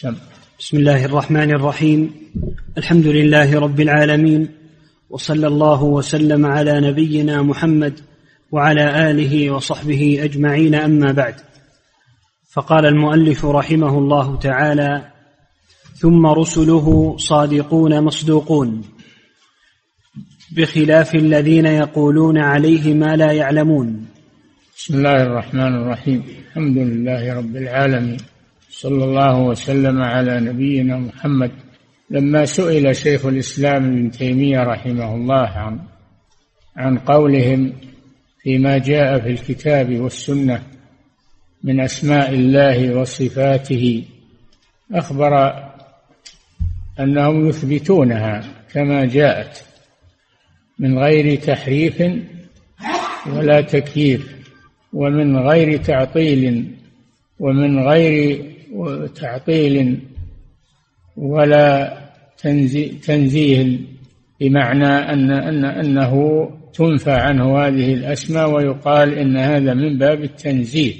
سم بسم الله الرحمن الرحيم. الحمد لله رب العالمين وصلى الله وسلم على نبينا محمد وعلى آله وصحبه أجمعين أما بعد. فقال المؤلف رحمه الله تعالى ثم رسله صادقون مصدوقون. بخلاف الذين يقولون عليه ما لا يعلمون. بسم الله الرحمن الرحيم. الحمد لله رب العالمين. صلى الله وسلم على نبينا محمد لما سئل شيخ الإسلام ابن تيمية رحمه الله عن عن قولهم فيما جاء في الكتاب والسنة من أسماء الله وصفاته أخبر أنهم يثبتونها كما جاءت من غير تحريف ولا تكييف ومن غير تعطيل ومن غير تعطيل ولا تنزيه بمعنى أن أن أنه تنفى عنه هذه الأسماء ويقال إن هذا من باب التنزيه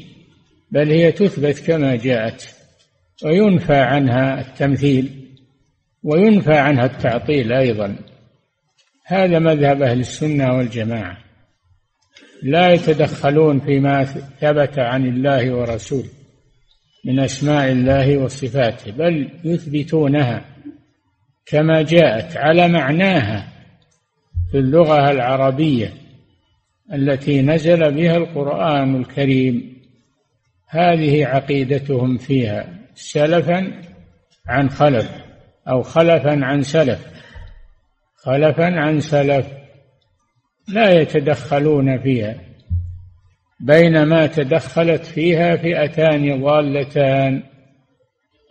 بل هي تثبت كما جاءت وينفى عنها التمثيل وينفى عنها التعطيل أيضا. هذا مذهب أهل السنة والجماعة. لا يتدخلون فيما ثبت عن الله ورسوله. من أسماء الله وصفاته بل يثبتونها كما جاءت على معناها في اللغة العربية التي نزل بها القرآن الكريم. هذه عقيدتهم فيها سلفا عن خلف أو خلفا عن سلف. خلفا عن سلف لا يتدخلون فيها. بينما تدخلت فيها فئتان ضالتان.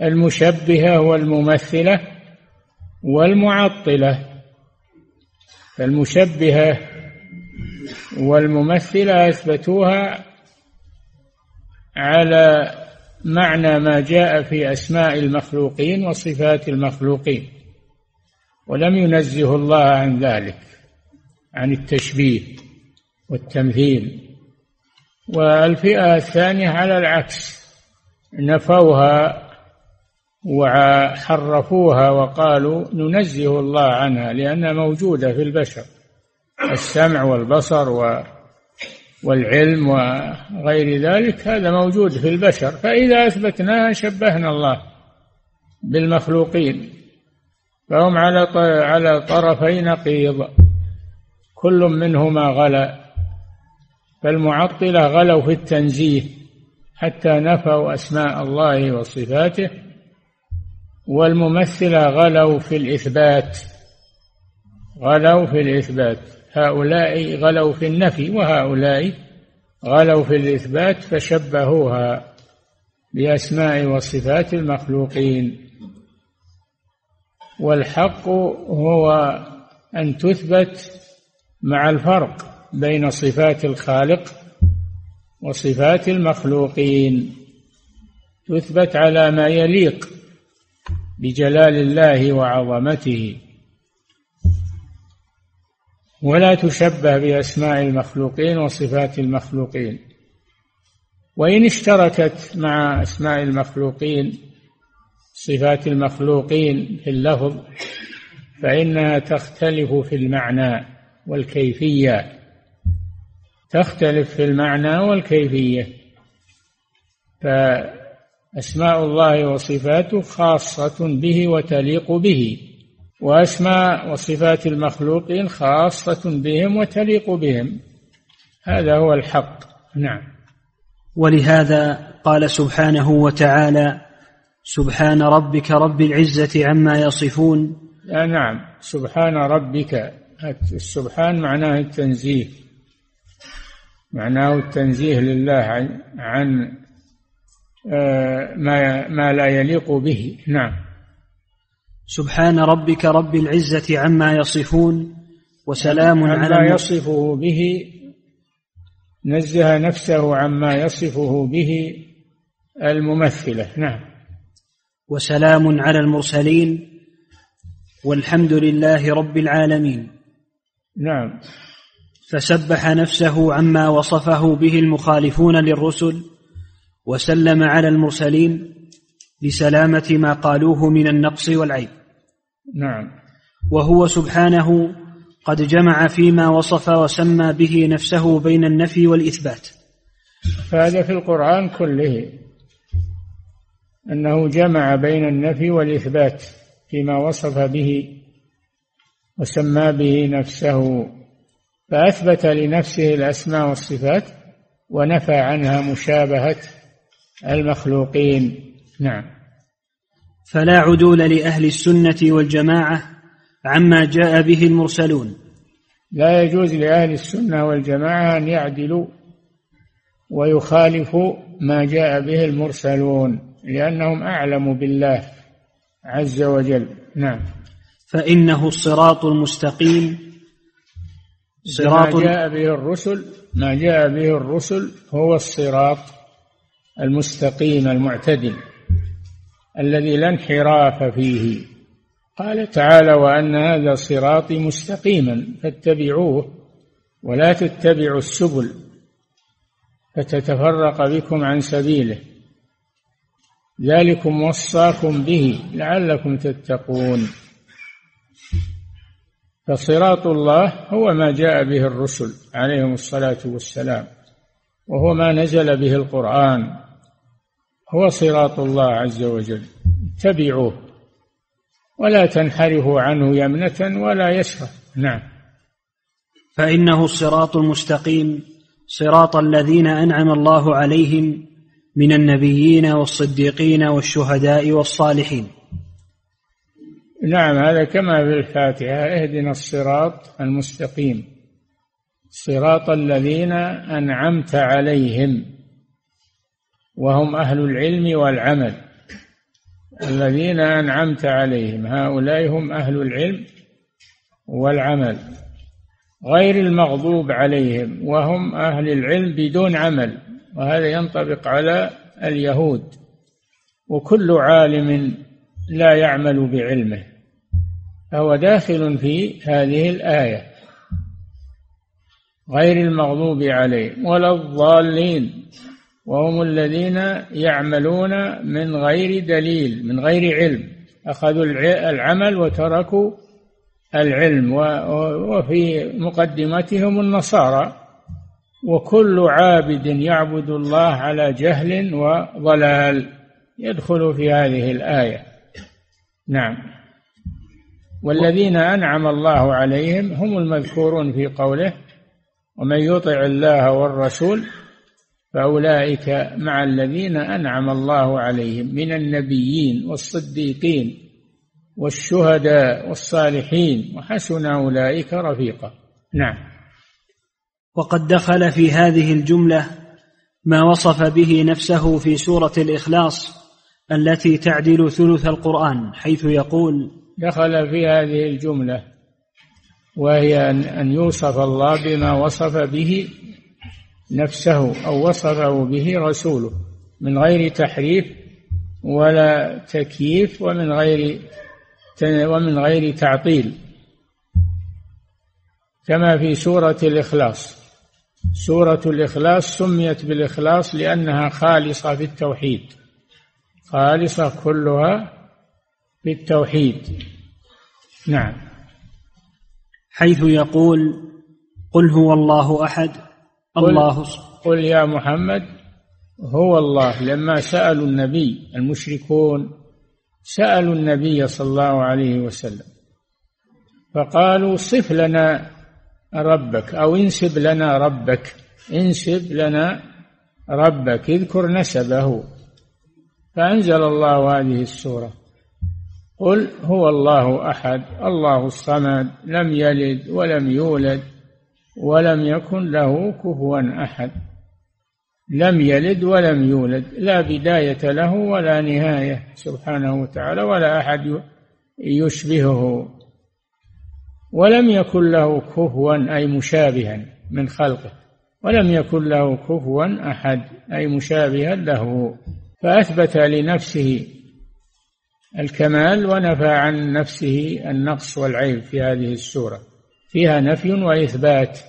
المشبهة والممثلة والمعطلة. فالمشبهة والممثلة أثبتوها على معنى ما جاء في أسماء المخلوقين وصفات المخلوقين ولم ينزه الله عن ذلك عن التشبيه والتمثيل. والفئة الثانية على العكس نفوها وحرفوها وقالوا ننزه الله عنها لأنها موجودة في البشر السمع والبصر والعلم وغير ذلك هذا موجود في البشر فإذا أثبتناها شبهنا الله بالمخلوقين فهم على على طرفي نقيض كل منهما غلا. فالمعطلة غلوا في التنزيه حتى نفوا أسماء الله وصفاته والممثلة غلوا في الإثبات غلوا في الإثبات. هؤلاء غلوا في النفي وهؤلاء غلوا في الإثبات فشبهوها بأسماء وصفات المخلوقين. والحق هو أن تثبت مع الفرق. بين صفات الخالق وصفات المخلوقين. تثبت على ما يليق بجلال الله وعظمته. ولا تشبه بأسماء المخلوقين وصفات المخلوقين. وإن اشتركت مع أسماء المخلوقين صفات المخلوقين في اللفظ فإنها تختلف في المعنى والكيفية. تختلف في المعنى والكيفية. فأسماء الله وصفاته خاصة به وتليق به وأسماء وصفات المخلوقين خاصة بهم وتليق بهم. هذا هو الحق. نعم. ولهذا قال سبحانه وتعالى سبحان ربك رب العزة عما يصفون. نعم. سبحان ربك. السبحان معناه التنزيه. معناه التنزيه لله عن, عن آه، ما ما لا يليق به. نعم. سبحان ربك رب العزة عما يصفون وسلام على ما يصفه به نزه نفسه عما يصفه به الممثلة. نعم. وسلام على المرسلين والحمد لله رب العالمين. نعم. فسبح نفسه عما وصفه به المخالفون للرسل وسلم على المرسلين لسلامة ما قالوه من النقص والعيب. نعم. وهو سبحانه قد جمع فيما وصف وسمى به نفسه بين النفي والإثبات. فهذا في القرآن كله أنه جمع بين النفي والإثبات فيما وصف به وسمى به نفسه. فأثبت لنفسه الأسماء والصفات ونفى عنها مشابهة المخلوقين. نعم. فلا عدول لأهل السنة والجماعة عما جاء به المرسلون. لا يجوز لأهل السنة والجماعة أن يعدلوا ويخالفوا ما جاء به المرسلون لأنهم أعلم بالله عز وجل. نعم. فإنه الصراط المستقيم صراط ما جاء به الرسل ما جاء به الرسل هو الصراط المستقيم المعتدل الذي لا انحراف فيه. قال تعالى وأن هذا صراطي مستقيما فاتبعوه ولا تتبعوا السبل فتتفرق بكم عن سبيله. ذلكم وصاكم به لعلكم تتقون. فصراط الله هو ما جاء به الرسل عليهم الصلاة والسلام وهو ما نزل به القرآن هو صراط الله عز وجل. اتبعوه ولا تنحرفوا عنه يمنة ولا يسرا نعم. فإنه الصراط المستقيم صراط الذين أنعم الله عليهم من النبيين والصديقين والشهداء والصالحين. نعم هذا كما في الفاتحة. اهدنا الصراط المستقيم. صراط الذين أنعمت عليهم. وهم أهل العلم والعمل. الذين أنعمت عليهم. هؤلاء هم أهل العلم والعمل. غير المغضوب عليهم. وهم أهل العلم بدون عمل. وهذا ينطبق على اليهود. وكل عالم لا يعمل بعلمه. فهو داخل في هذه الآية. غير المغضوب عليهم ولا الضالين وهم الذين يعملون من غير دليل من غير علم. أخذوا العمل وتركوا العلم وفي مقدمتهم النصارى. وكل عابد يعبد الله على جهل وضلال. يدخل في هذه الآية. نعم. والذين أنعم الله عليهم هم المذكورون في قوله ومن يطع الله والرسول فأولئك مع الذين أنعم الله عليهم من النبيين والصديقين والشهداء والصالحين وحسن أولئك رفيقا. نعم. وقد دخل في هذه الجملة ما وصف به نفسه في سورة الإخلاص التي تعدل ثلث القرآن حيث يقول دخل في هذه الجملة وهي ان يوصف الله بما وصف به نفسه أو وصفه به رسوله من غير تحريف ولا تكييف ومن غير ومن غير تعطيل. كما في سورة الإخلاص. سورة الإخلاص سميت بالإخلاص لأنها خالصة في التوحيد خالصة كلها في التوحيد. نعم. حيث يقول قل هو الله أحد الله قل يا محمد هو الله. لما سألوا النبي المشركون سألوا النبي صلى الله عليه وسلم فقالوا صف لنا ربك أو انسب لنا ربك انسب لنا ربك اذكر نسبه. فأنزل الله هذه السورة. قل هو الله أحد الله الصمد لم يلد ولم يولد ولم يكن له كفوا أحد. لم يلد ولم يولد لا بداية له ولا نهاية سبحانه وتعالى ولا أحد يشبهه. ولم يكن له كفوا أي مشابها من خلقه. ولم يكن له كفوا أحد أي مشابها له. فأثبت لنفسه الكمال ونفى عن نفسه النقص والعيب في هذه السورة. فيها نفي وإثبات.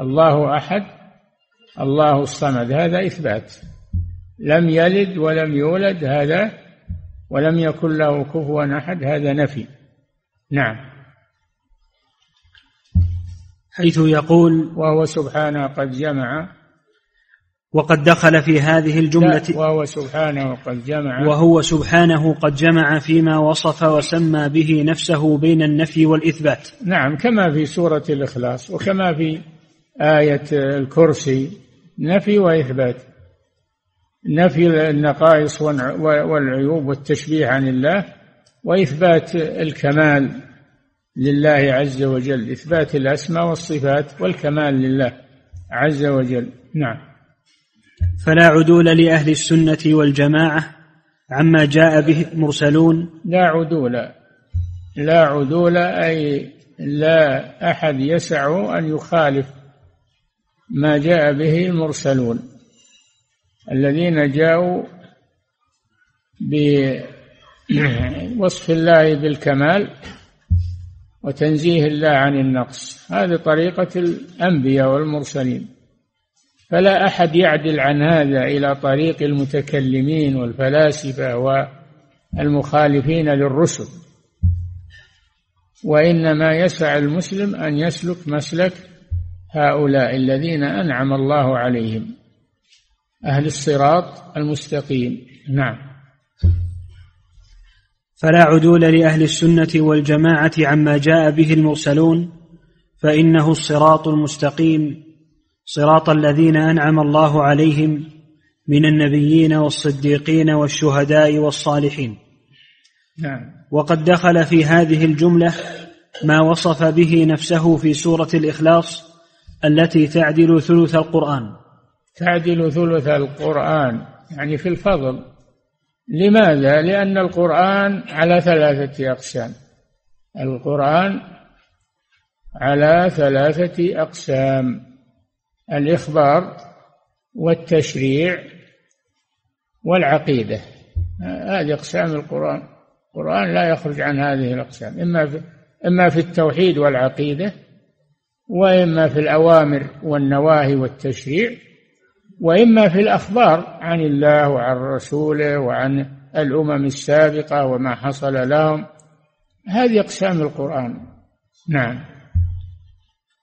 الله أحد الله الصمد هذا إثبات. لم يلد ولم يولد هذا ولم يكن له كفوا أحد هذا نفي. نعم. حيث يقول وهو سبحانه قد جمع وقد دخل في هذه الجملة وهو سبحانه قد جمع. وهو سبحانه قد جمع فيما وصف وسمى به نفسه بين النفي والإثبات. نعم كما في سورة الإخلاص وكما في آية الكرسي نفي وإثبات. نفي النقائص والعيوب والتشبيه عن الله وإثبات الكمال لله عز وجل إثبات الأسماء والصفات والكمال لله عز وجل. نعم. فلا عدول لأهل السنة والجماعة عما جاء به المرسلون. لا عدول. لا عدول أي لا أحد يسع أن يخالف ما جاء به المرسلون. الذين جاءوا بوصف الله بالكمال وتنزيه الله عن النقص. هذه طريقة الأنبياء والمرسلين. فلا أحد يعدل عن هذا إلى طريق المتكلمين والفلاسفة والمخالفين للرسل. وإنما يسع المسلم أن يسلك مسلك هؤلاء الذين أنعم الله عليهم. أهل الصراط المستقيم. نعم. فلا عدول لأهل السنة والجماعة عما جاء به المرسلون فإنه الصراط المستقيم. صراط الذين أنعم الله عليهم من النبيين والصديقين والشهداء والصالحين. نعم. وقد دخل في هذه الجملة ما وصف به نفسه في سورة الإخلاص التي تعدل ثلث القرآن. تعدل ثلث القرآن. يعني في الفضل. لماذا؟ لأن القرآن على ثلاثة أقسام. القرآن على ثلاثة أقسام. الإخبار والتشريع والعقيدة. هذه أقسام القرآن. القرآن لا يخرج عن هذه الأقسام. إما في إما في التوحيد والعقيدة وإما في الأوامر والنواهي والتشريع وإما في الأخبار عن الله وعن رسوله وعن الأمم السابقة وما حصل لهم. هذه أقسام القرآن. نعم.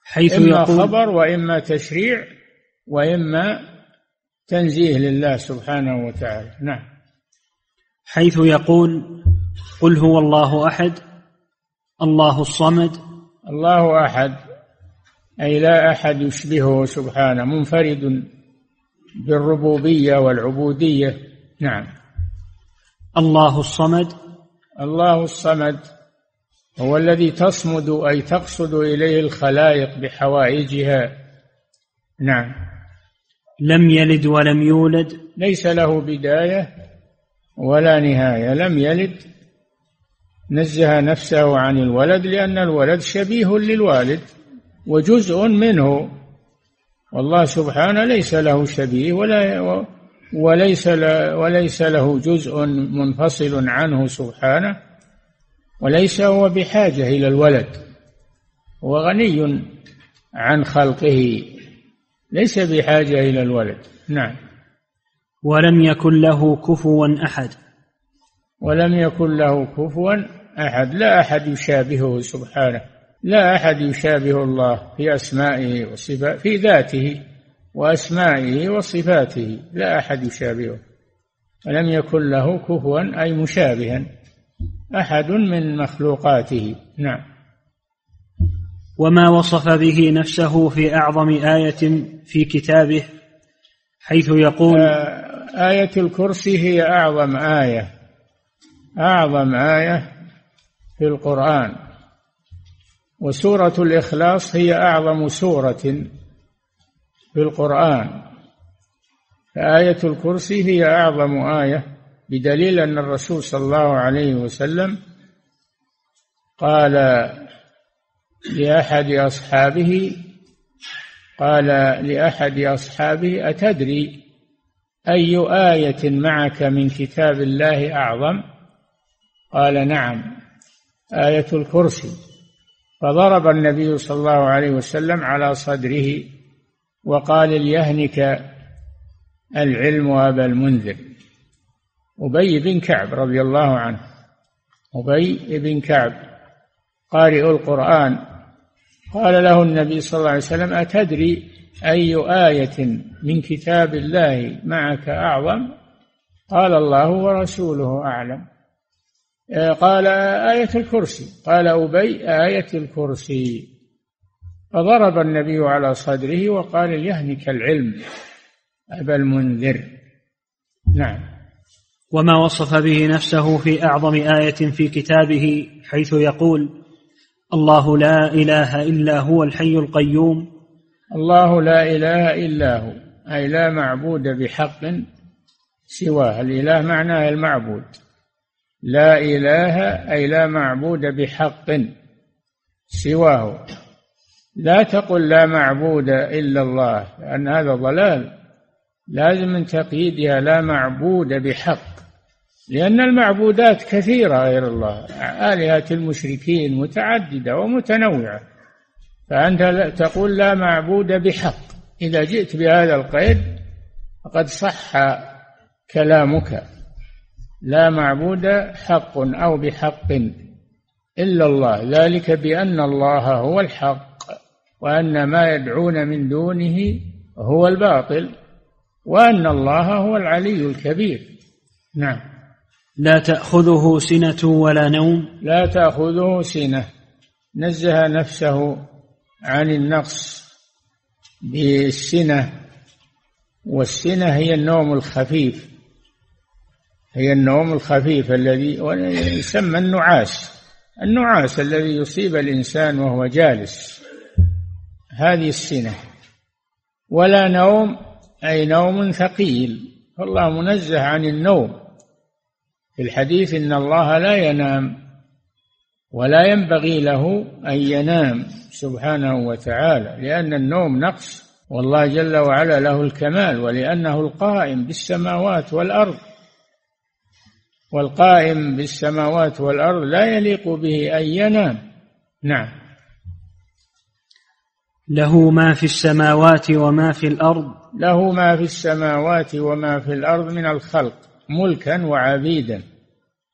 حيث إما يقول خبر وإما تشريع وإما تنزيه لله سبحانه وتعالى. نعم. حيث يقول قل هو الله أحد الله الصمد. الله أحد أي لا أحد يشبهه سبحانه منفرد بالربوبية والعبودية. نعم. الله الصمد. الله الصمد. هو الذي تصمد أي تقصد إليه الخلائق بحوائجها. نعم. لم يلد ولم يولد. ليس له بداية ولا نهاية. لم يلد. نزه نفسه عن الولد لأن الولد شبيه للوالد وجزء منه. والله سبحانه ليس له شبيه ولا وليس وليس له جزء منفصل عنه سبحانه. وليس هو بحاجة إلى الولد. هو غني عن خلقه. ليس بحاجة إلى الولد. نعم. ولم يكن له كفوا أحد. ولم يكن له كفوا أحد. لا أحد يشابهه سبحانه. لا أحد يشابه الله في أسمائه وصفاته في ذاته وأسمائه وصفاته. لا أحد يشابهه. ولم يكن له كفوا أي مشابها. أحد من مخلوقاته. نعم. وما وصف به نفسه في أعظم آية في كتابه حيث يقول آه، آية الكرسي هي أعظم آية. أعظم آية في القرآن. وسورة الإخلاص هي أعظم سورة في القرآن. فآية الكرسي هي أعظم آية. بدليل أن الرسول صلى الله عليه وسلم قال لأحد أصحابه قال لأحد أصحابه أتدري أي آية معك من كتاب الله أعظم؟ قال نعم آية الكرسي. فضرب النبي صلى الله عليه وسلم على صدره وقال ليهنك العلم أبا المنذر. أبي بن كعب رضي الله عنه. أبي بن كعب قارئ القرآن قال له النبي صلى الله عليه وسلم أتدري أي آية من كتاب الله معك أعظم؟ قال الله ورسوله أعلم. قال آية الكرسي. قال أبي آية الكرسي. فضرب النبي على صدره وقال يهنك العلم أبا المنذر. نعم. وما وصف به نفسه في أعظم آية في كتابه حيث يقول الله لا إله إلا هو الحي القيوم. الله لا إله إلا هو أي لا معبود بحق سواه. الإله معناه المعبود. لا إله أي لا معبود بحق سواه. لا تقل لا معبود إلا الله لأن هذا ضلال. لازم من تقييدها لا معبود بحق. لأن المعبودات كثيرة غير الله. آلهة المشركين متعددة ومتنوعة. فأنت تقول لا معبود بحق. إذا جئت بهذا القيد فقد صح كلامك. لا معبود حق أو بحق إلا الله. ذلك بأن الله هو الحق وأن ما يدعون من دونه هو الباطل وأن الله هو العلي الكبير. نعم. لا تأخذه سنة ولا نوم. لا تأخذه سنة. نزه نفسه عن النقص بالسنة والسنة هي النوم الخفيف. هي النوم الخفيف الذي يسمى النعاس. النعاس الذي يصيب الإنسان وهو جالس. هذه السنة. ولا نوم أي نوم ثقيل. فالله منزه عن النوم. في الحديث إن الله لا ينام ولا ينبغي له أن ينام سبحانه وتعالى لأن النوم نقص. والله جل وعلا له الكمال ولأنه القائم بالسماوات والأرض. والقائم بالسماوات والأرض لا يليق به أن ينام. نعم. له ما في السماوات وما في الأرض. له ما في السماوات وما في الأرض من الخلق. ملكا وعبيدا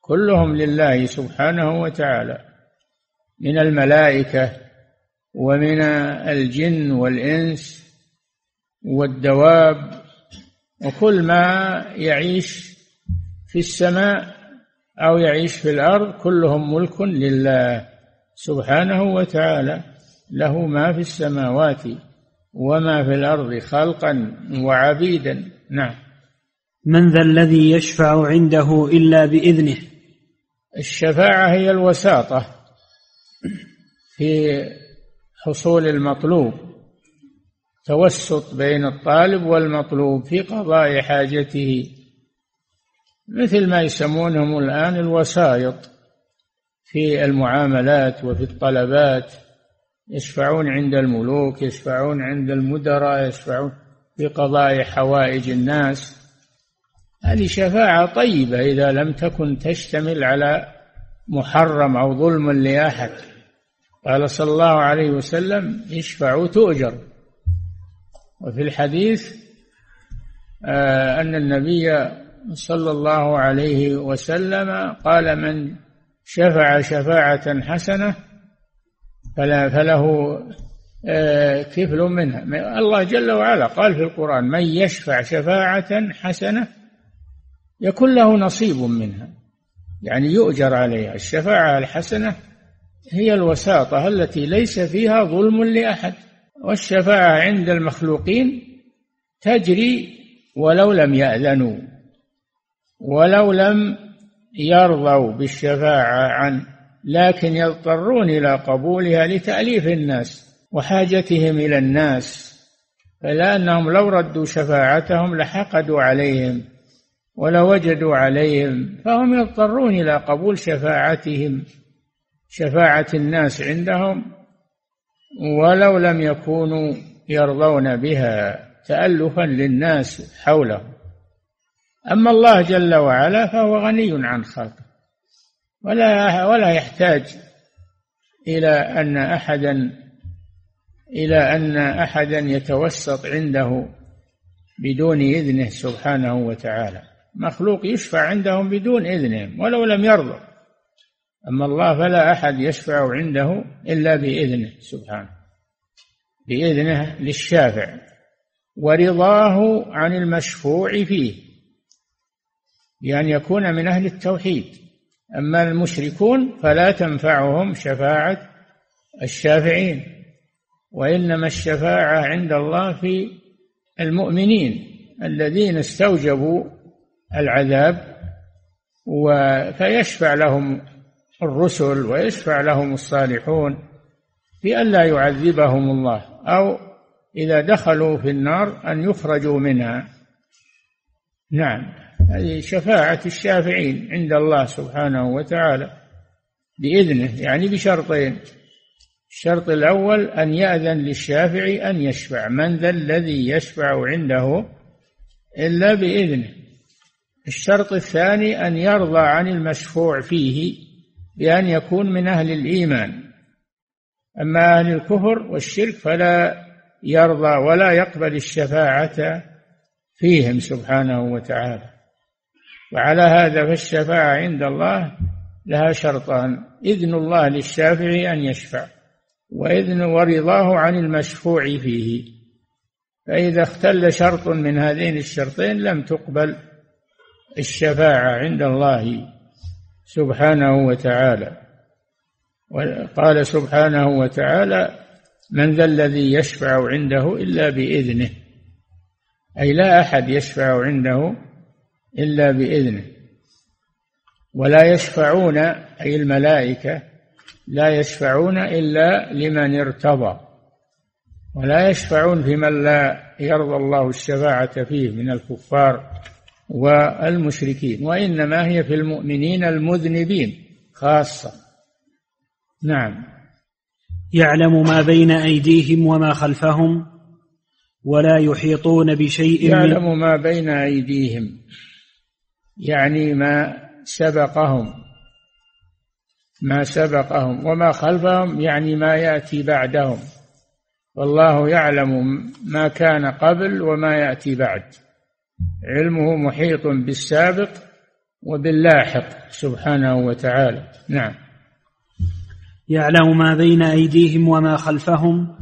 كلهم لله سبحانه وتعالى من الملائكة ومن الجن والإنس والدواب وكل ما يعيش في السماء أو يعيش في الأرض كلهم ملك لله سبحانه وتعالى. له ما في السماوات وما في الأرض خلقا وعبيدا. نعم. من ذا الذي يشفع عنده إلا بإذنه. الشفاعة هي الوساطة في حصول المطلوب توسط بين الطالب والمطلوب في قضاء حاجته. مثل ما يسمونهم الآن الوسائط في المعاملات وفي الطلبات يشفعون عند الملوك يشفعون عند المدراء يشفعون في قضاء حوائج الناس. هذه شفاعة طيبة إذا لم تكن تشتمل على محرم أو ظلم لأحد. قال صلى الله عليه وسلم اشفعوا تؤجر. وفي الحديث آه أن النبي صلى الله عليه وسلم قال من شفع شفاعة حسنة فلا فله آه، كفل منها. الله جل وعلا قال في القرآن من يشفع شفاعة حسنة يكون له نصيب منها. يعني يؤجر عليها. الشفاعة الحسنة هي الوساطة التي ليس فيها ظلم لأحد. والشفاعة عند المخلوقين تجري ولو لم يأذنوا ولو لم يرضوا بالشفاعة عن لكن يضطرون إلى قبولها لتأليف الناس وحاجتهم إلى الناس. فلأنهم لو ردوا شفاعتهم لحقدوا عليهم. ولو وجدوا عليهم فهم يضطرون إلى قبول شفاعتهم شفاعة الناس عندهم ولو لم يكونوا يرضون بها تألفا للناس حولهم. أما الله جل وعلا فهو غني عن خلقه. ولا ولا يحتاج إلى أن أحدا إلى أن أحدا يتوسط عنده بدون إذنه سبحانه وتعالى. مخلوق يشفع عندهم بدون إذنهم ولو لم يرضوا. أما الله فلا أحد يشفع عنده إلا بإذنه سبحانه. بإذنه للشافع. ورضاه عن المشفوع فيه. بأن يكون من أهل التوحيد. أما المشركون فلا تنفعهم شفاعة الشافعين. وإنما الشفاعة عند الله في المؤمنين الذين استوجبوا العذاب فيشفع لهم الرسل ويشفع لهم الصالحون بأن لا يعذبهم الله أو إذا دخلوا في النار أن يخرجوا منها. نعم هذه شفاعة الشافعين عند الله سبحانه وتعالى بإذنه يعني بشرطين. الشرط الأول أن يأذن للشافع أن يشفع من ذا الذي يشفع عنده إلا بإذنه. الشرط الثاني أن يرضى عن المشفوع فيه بأن يكون من أهل الإيمان. أما أهل الكفر والشرك فلا يرضى ولا يقبل الشفاعة فيهم سبحانه وتعالى. وعلى هذا فالشفاعة عند الله لها شرطان إذن الله للشافع أن يشفع وإذن ورضاه عن المشفوع فيه. فإذا اختل شرط من هذين الشرطين لم تقبل الشفاعة عند الله سبحانه وتعالى. وقال سبحانه وتعالى من ذا الذي يشفع عنده إلا بإذنه. أي لا أحد يشفع عنده إلا بإذنه. ولا يشفعون أي الملائكة لا يشفعون إلا لمن ارتضى. ولا يشفعون في من لا يرضى الله الشفاعة فيه من الكفار. والمشركين وإنما هي في المؤمنين المذنبين خاصة. نعم. يعلم ما بين أيديهم وما خلفهم ولا يحيطون بشيء يعلم ما بين أيديهم يعني ما سبقهم ما سبقهم وما خلفهم يعني ما يأتي بعدهم. والله يعلم ما كان قبل وما يأتي بعد. علمه محيط بالسابق وباللاحق سبحانه وتعالى. نعم. يعلم ما بين أيديهم وما خلفهم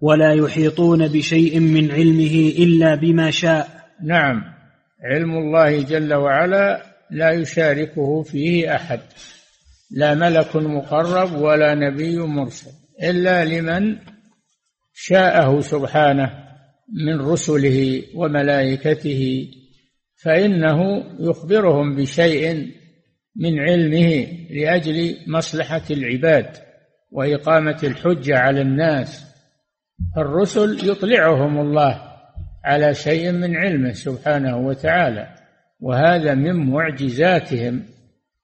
ولا يحيطون بشيء من علمه إلا بما شاء. نعم. علم الله جل وعلا لا يشاركه فيه أحد. لا ملك مقرب ولا نبي مرسل إلا لمن شاءه سبحانه. من رسله وملائكته فإنه يخبرهم بشيء من علمه لأجل مصلحة العباد وإقامة الحجه على الناس. الرسل يطلعهم الله على شيء من علمه سبحانه وتعالى وهذا من معجزاتهم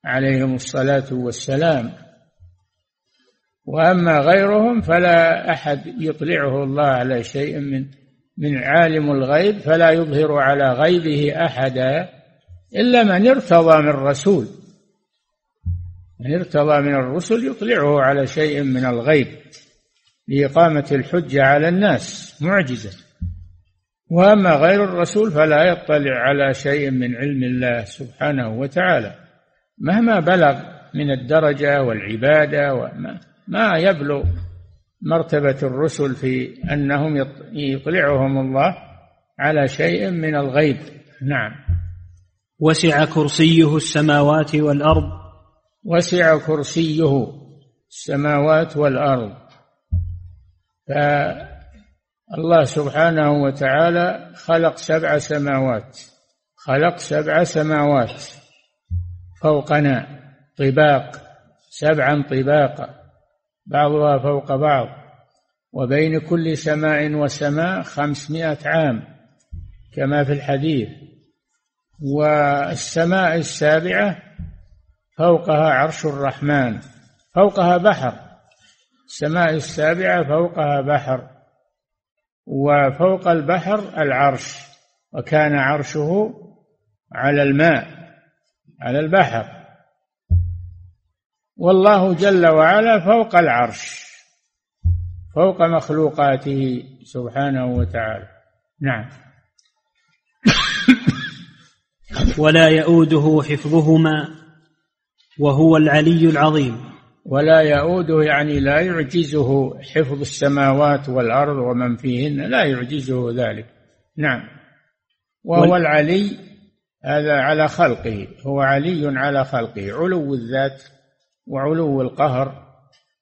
عليهم الصلاة والسلام. وأما غيرهم فلا أحد يطلعه الله على شيء من من عالم الغيب فلا يظهر على غيبه أحدا إلا من ارتضى من رسول. من ارتضى من الرسل يطلعه على شيء من الغيب. لإقامة الحجة على الناس معجزة. وأما غير الرسول فلا يطلع على شيء من علم الله سبحانه وتعالى. مهما بلغ من الدرجة والعبادة وما ما يبلغ مرتبة الرسل في أنهم يطلعهم الله على شيء من الغيب. نعم. وسع كرسيه السماوات والأرض. وسع كرسيه السماوات والأرض. فالله سبحانه وتعالى خلق سبع سماوات. خلق سبع سماوات. فوقنا طباق سبعا طباقا. بعضها فوق بعض. وبين كل سماء وسماء خمسمائة عام كما في الحديث. والسماء السابعة فوقها عرش الرحمن فوقها بحر. السماء السابعة فوقها بحر. وفوق البحر العرش وكان عرشه على الماء على البحر. والله جل وعلا فوق العرش فوق مخلوقاته سبحانه وتعالى. نعم. ولا يؤوده حفظهما وهو العلي العظيم. ولا يؤوده يعني لا يعجزه حفظ السماوات والأرض ومن فيهن لا يعجزه ذلك. نعم. وهو العلي هذا على خلقه هو علي على خلقه علو الذات وعلو القهر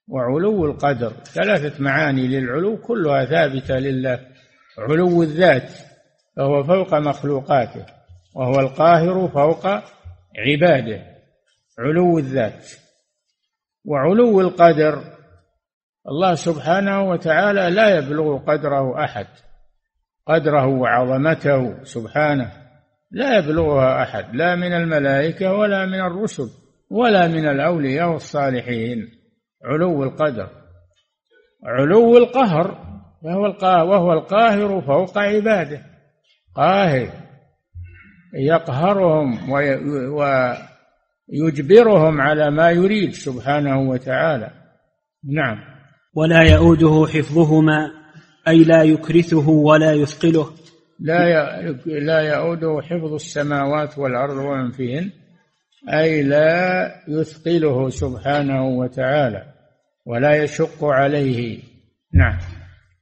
وعلو القدر. ثلاثة معاني للعلو كلها ثابتة لله. علو الذات فهو فوق مخلوقاته وهو القاهر فوق عباده. علو الذات وعلو القدر. الله سبحانه وتعالى لا يبلغ قدره أحد. قدره وعظمته سبحانه لا يبلغها أحد لا من الملائكة ولا من الرسل. ولا من الأولياء والصالحين. علو القدر. علو القهر. وهو وهو القاهر فوق عباده. قاهر. يقهرهم ويجبرهم على ما يريد سبحانه وتعالى. نعم. ولا يؤوده حفظهما أي لا يكرثه ولا يثقله. لا لا يؤوده حفظ السماوات والأرض ومن فيهن. أي لا يثقله سبحانه وتعالى ولا يشق عليه. نعم.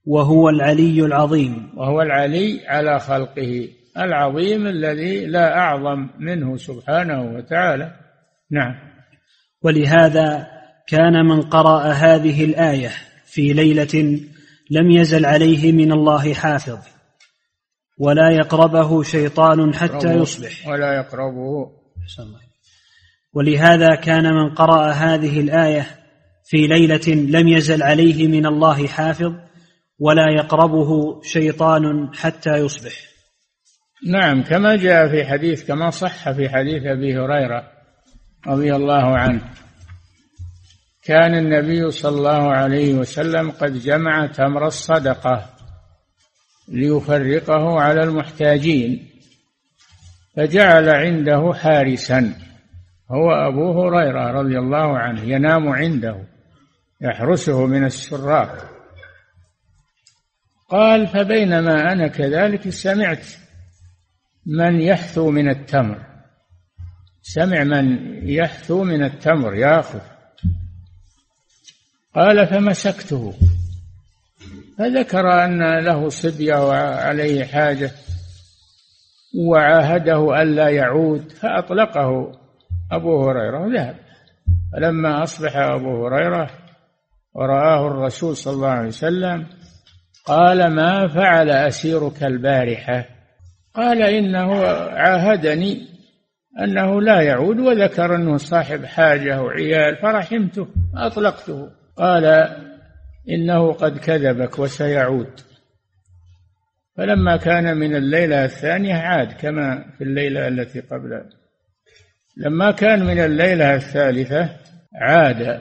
وهو العلي العظيم. وهو العلي على خلقه العظيم الذي لا أعظم منه سبحانه وتعالى. نعم. ولهذا كان من قرأ هذه الآية في ليلة لم يزل عليه من الله حافظ ولا يقربه شيطان حتى يصبح. ولا يقربه. ولهذا كان من قرأ هذه الآية في ليلة لم يزل عليه من الله حافظ ولا يقربه شيطان حتى يصبح. نعم كما جاء في حديث كما صح في حديث أبي هريرة رضي الله عنه. كان النبي صلى الله عليه وسلم قد جمع تمر الصدقة ليفرقه على المحتاجين فجعل عنده حارسا. هو أبو هريرة رضي الله عنه ينام عنده يحرسه من السراق. قال فبينما أنا كذلك سمعت من يحثو من التمر. سمع من يحثو من التمر ياخذ قال فمسكته. فذكر أن له صبية وعليه حاجة وعاهده ألا يعود فأطلقه. أبو هريرة ذهب فلما أصبح أبو هريرة ورآه الرسول صلى الله عليه وسلم قال ما فعل أسيرك البارحة؟ قال إنه عاهدني أنه لا يعود وذكر أنه صاحب حاجة وعيال فرحمته أطلقته. قال إنه قد كذبك وسيعود. فلما كان من الليلة الثانية عاد كما في الليلة التي قبلها لما كان من الليلة الثالثة عاد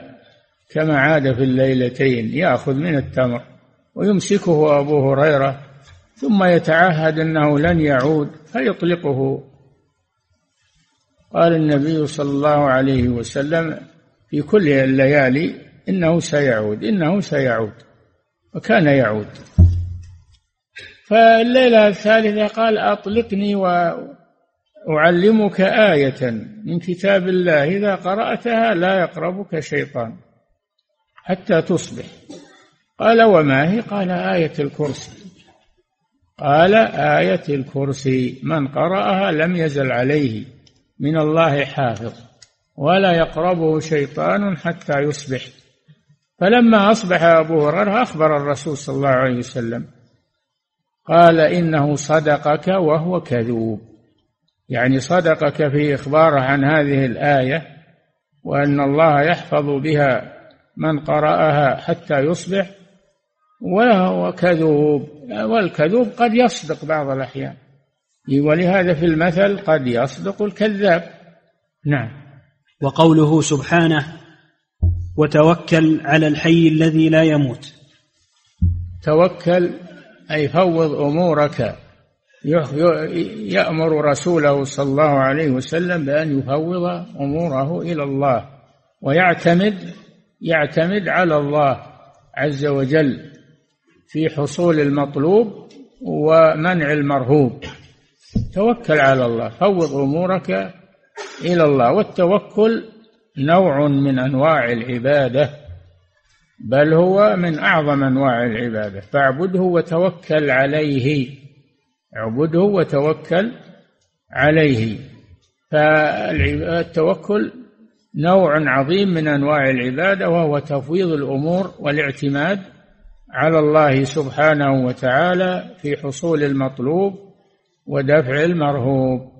كما عاد في الليلتين يأخذ من التمر ويمسكه أبو هريرة ثم يتعهد أنه لن يعود فيطلقه. قال النبي صلى الله عليه وسلم في كل الليالي إنه سيعود إنه سيعود وكان يعود. فالليلة الثالثة قال أطلقني وأعلمك آية من كتاب الله إذا قرأتها لا يقربك شيطان حتى تصبح. قال وما هي؟ قال آية الكرسي. قال آية الكرسي من قرأها لم يزل عليه من الله حافظ ولا يقربه شيطان حتى يصبح. فلما أصبح أبو هريرة أخبر الرسول صلى الله عليه وسلم قال إنه صدقك وهو كذوب. يعني صدقك في إخباره عن هذه الآية وأن الله يحفظ بها من قرأها حتى يصبح وهو كذوب والكذوب قد يصدق بعض الأحيان. ولهذا في المثل قد يصدق الكذاب. نعم. وقوله سبحانه وتوكل على الحي الذي لا يموت توكل أي فوض أمورك. يأمر رسوله صلى الله عليه وسلم بأن يفوض أموره إلى الله ويعتمد يعتمد على الله عز وجل في حصول المطلوب ومنع المرهوب. توكل على الله فوض أمورك إلى الله. والتوكل نوع من أنواع العبادة بل هو من أعظم أنواع العبادة. فاعبده وتوكل عليه. اعبده وتوكل عليه. فالتوكل نوع عظيم من أنواع العبادة وهو تفويض الأمور والاعتماد على الله سبحانه وتعالى في حصول المطلوب ودفع المرهوب.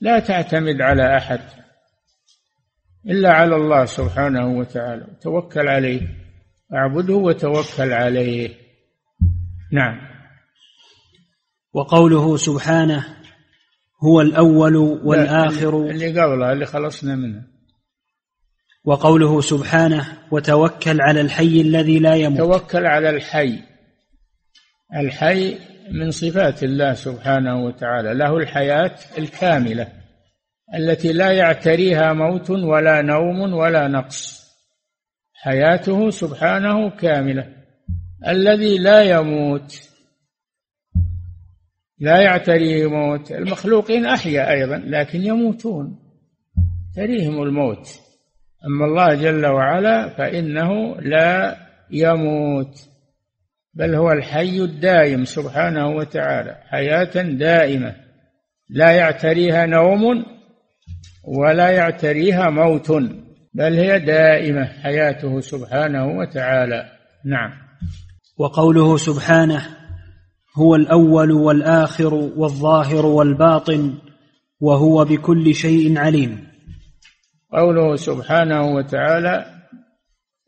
لا تعتمد على أحد إلا على الله سبحانه وتعالى. توكل عليه أعبده وتوكل عليه. نعم. وقوله سبحانه هو الأول والآخر. اللي قبلها اللي خلصنا منه. وقوله سبحانه وتوكل على الحي الذي لا يموت. توكل على الحي. الحي من صفات الله سبحانه وتعالى. له الحياة الكاملة التي لا يعتريها موت ولا نوم ولا نقص. حياته سبحانه كاملة. الذي لا يموت لا يعتريه موت المخلوقين أحيا أيضا لكن يموتون. تريهم الموت. أما الله جل وعلا فإنه لا يموت. بل هو الحي الدائم سبحانه وتعالى. حياة دائمة. لا يعتريها نوم ولا يعتريها موت. بل هي دائمة حياته سبحانه وتعالى. نعم. وقوله سبحانه هو الأول والآخر والظاهر والباطن وهو بكل شيء عليم. قوله سبحانه وتعالى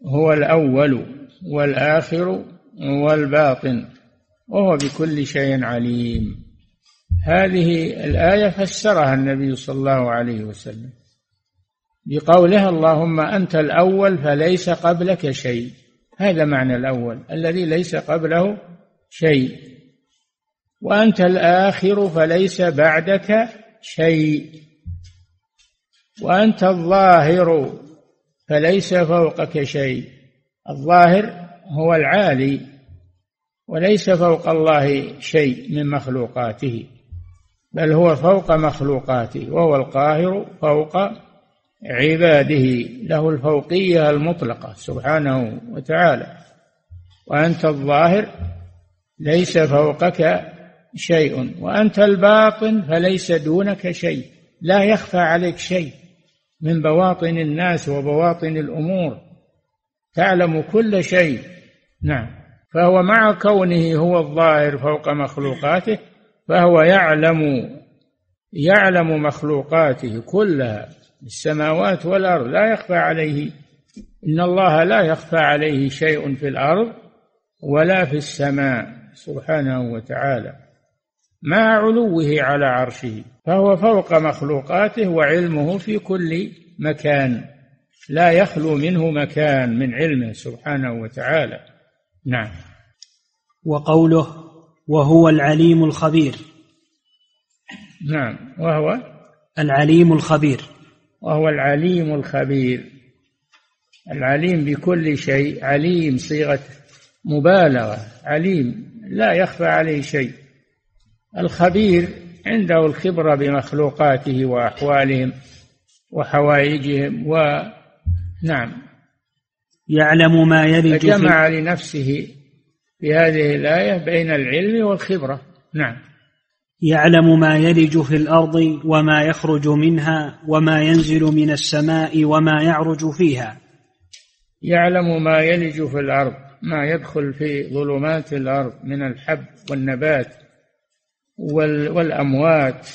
هو الأول والآخر والباطن وهو بكل شيء عليم. هذه الآية فسرها النبي صلى الله عليه وسلم بقولها اللهم أنت الأول فليس قبلك شيء. هذا معنى الأول الذي ليس قبله شيء. وأنت الآخر فليس بعدك شيء. وأنت الظاهر فليس فوقك شيء. الظاهر هو العالي وليس فوق الله شيء من مخلوقاته بل هو فوق مخلوقاته وهو القاهر فوق عباده له الفوقية المطلقة سبحانه وتعالى. وأنت الظاهر ليس فوقك شيء وأنت الباطن فليس دونك شيء لا يخفى عليك شيء من بواطن الناس وبواطن الأمور. تعلم كل شيء. نعم. فهو مع كونه هو الظاهر فوق مخلوقاته فهو يعلم يعلم مخلوقاته كلها السماوات والأرض. لا يخفى عليه إن الله لا يخفى عليه شيء في الأرض ولا في السماء سبحانه وتعالى. مع علوه على عرشه فهو فوق مخلوقاته وعلمه في كل مكان. لا يخلو منه مكان من علمه سبحانه وتعالى. نعم. وقوله وهو العليم الخبير. نعم. وهو؟ العليم الخبير. وهو العليم الخبير. العليم بكل شيء عليم صيغة مبالغة عليم لا يخفى عليه شيء. الخبير عنده الخبرة بمخلوقاته وأحوالهم وحوائجهم ونعم يعلم ما يلج فجمع لنفسه في هذه الآية بين العلم والخبرة. نعم. يعلم ما يلج في الأرض وما يخرج منها وما ينزل من السماء وما يعرج فيها. يعلم ما يلج في الأرض ما يدخل في ظلمات الأرض من الحب والنبات والأموات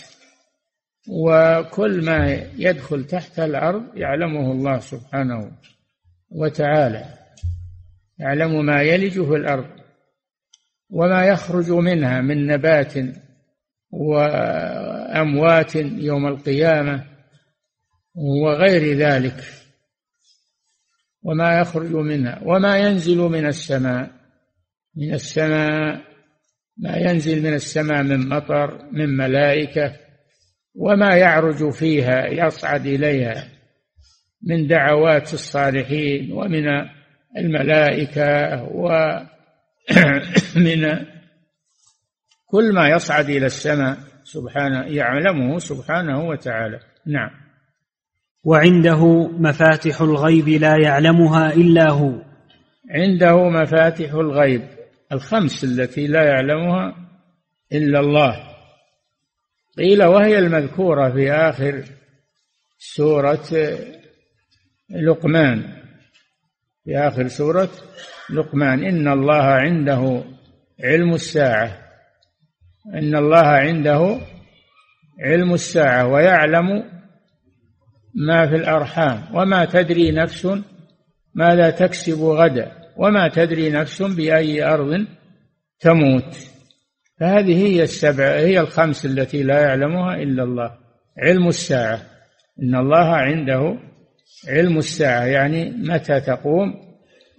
وكل ما يدخل تحت الأرض يعلمه الله سبحانه وتعالى. يعلم ما يلج في الأرض وما يخرج منها من نبات وأموات يوم القيامة وغير ذلك. وما يخرج منها وما ينزل من السماء من السماء ما ينزل من السماء من مطر من ملائكة وما يعرج فيها يصعد إليها من دعوات الصالحين ومن الملائكة ومن كل ما يصعد إلى السماء سبحانه يعلمه سبحانه وتعالى. نعم. وعنده مفاتح الغيب لا يعلمها إلا هو. عنده مفاتح الغيب. الخمس التي لا يعلمها إلا الله. قيل وهي المذكورة في آخر سورة لقمان. في آخر سورة لقمان. إن الله عنده علم الساعة. إن الله عنده علم الساعة ويعلم ما في الأرحام. وما تدري نفس ماذا تكسب غدا. وما تدري نفس بأي أرض تموت. فهذه هي السبع هي الخمس التي لا يعلمها إلا الله. علم الساعة. إن الله عنده علم الساعة يعني متى تقوم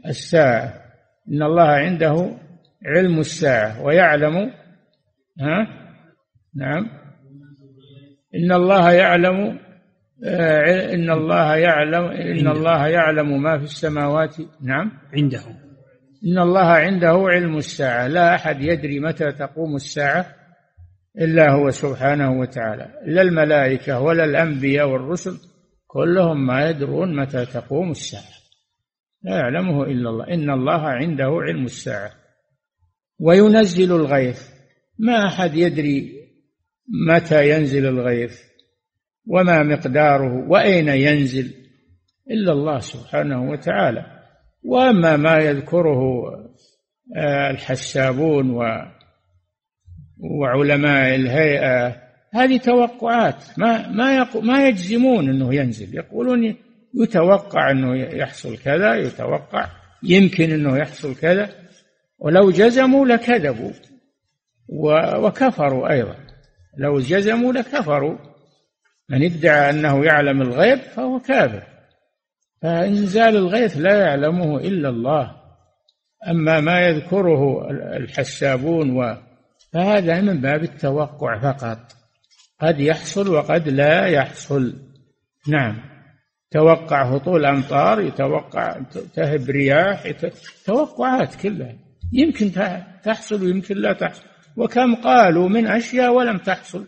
الساعة. إن الله عنده علم الساعة ويعلم ها؟ نعم. إن الله يعلم آه، إن الله يعلم إن الله يعلم ما في السماوات. نعم. عنده إن الله عنده علم الساعة. لا أحد يدري متى تقوم الساعة إلا هو سبحانه وتعالى. لا الملائكة ولا الأنبياء والرسل كلهم ما يدرون متى تقوم الساعة. لا يعلمه إلا الله. إن الله عنده علم الساعة. وينزل الغيث. ما أحد يدري متى ينزل الغيث. وما مقداره وأين ينزل إلا الله سبحانه وتعالى. وأما ما يذكره آه، الحسابون و وعلماء الهيئة هذه توقعات. ما ما ما يجزمون إنه ينزل. يقولون يتوقع إنه يحصل كذا يتوقع يمكن إنه يحصل كذا. ولو جزموا لكذبوا وكفروا أيضا. لو جزموا لكفروا. من ادعى أنه يعلم الغيب فهو كافر. فإنزال الغيث لا يعلمه إلا الله. أما ما يذكره الحسابون و فهذا من باب التوقع فقط. قد يحصل وقد لا يحصل. نعم. توقع هطول أمطار يتوقع تهب رياح توقعات كلها. يمكن تحصل ويمكن لا تحصل. وكم قالوا من أشياء ولم تحصل.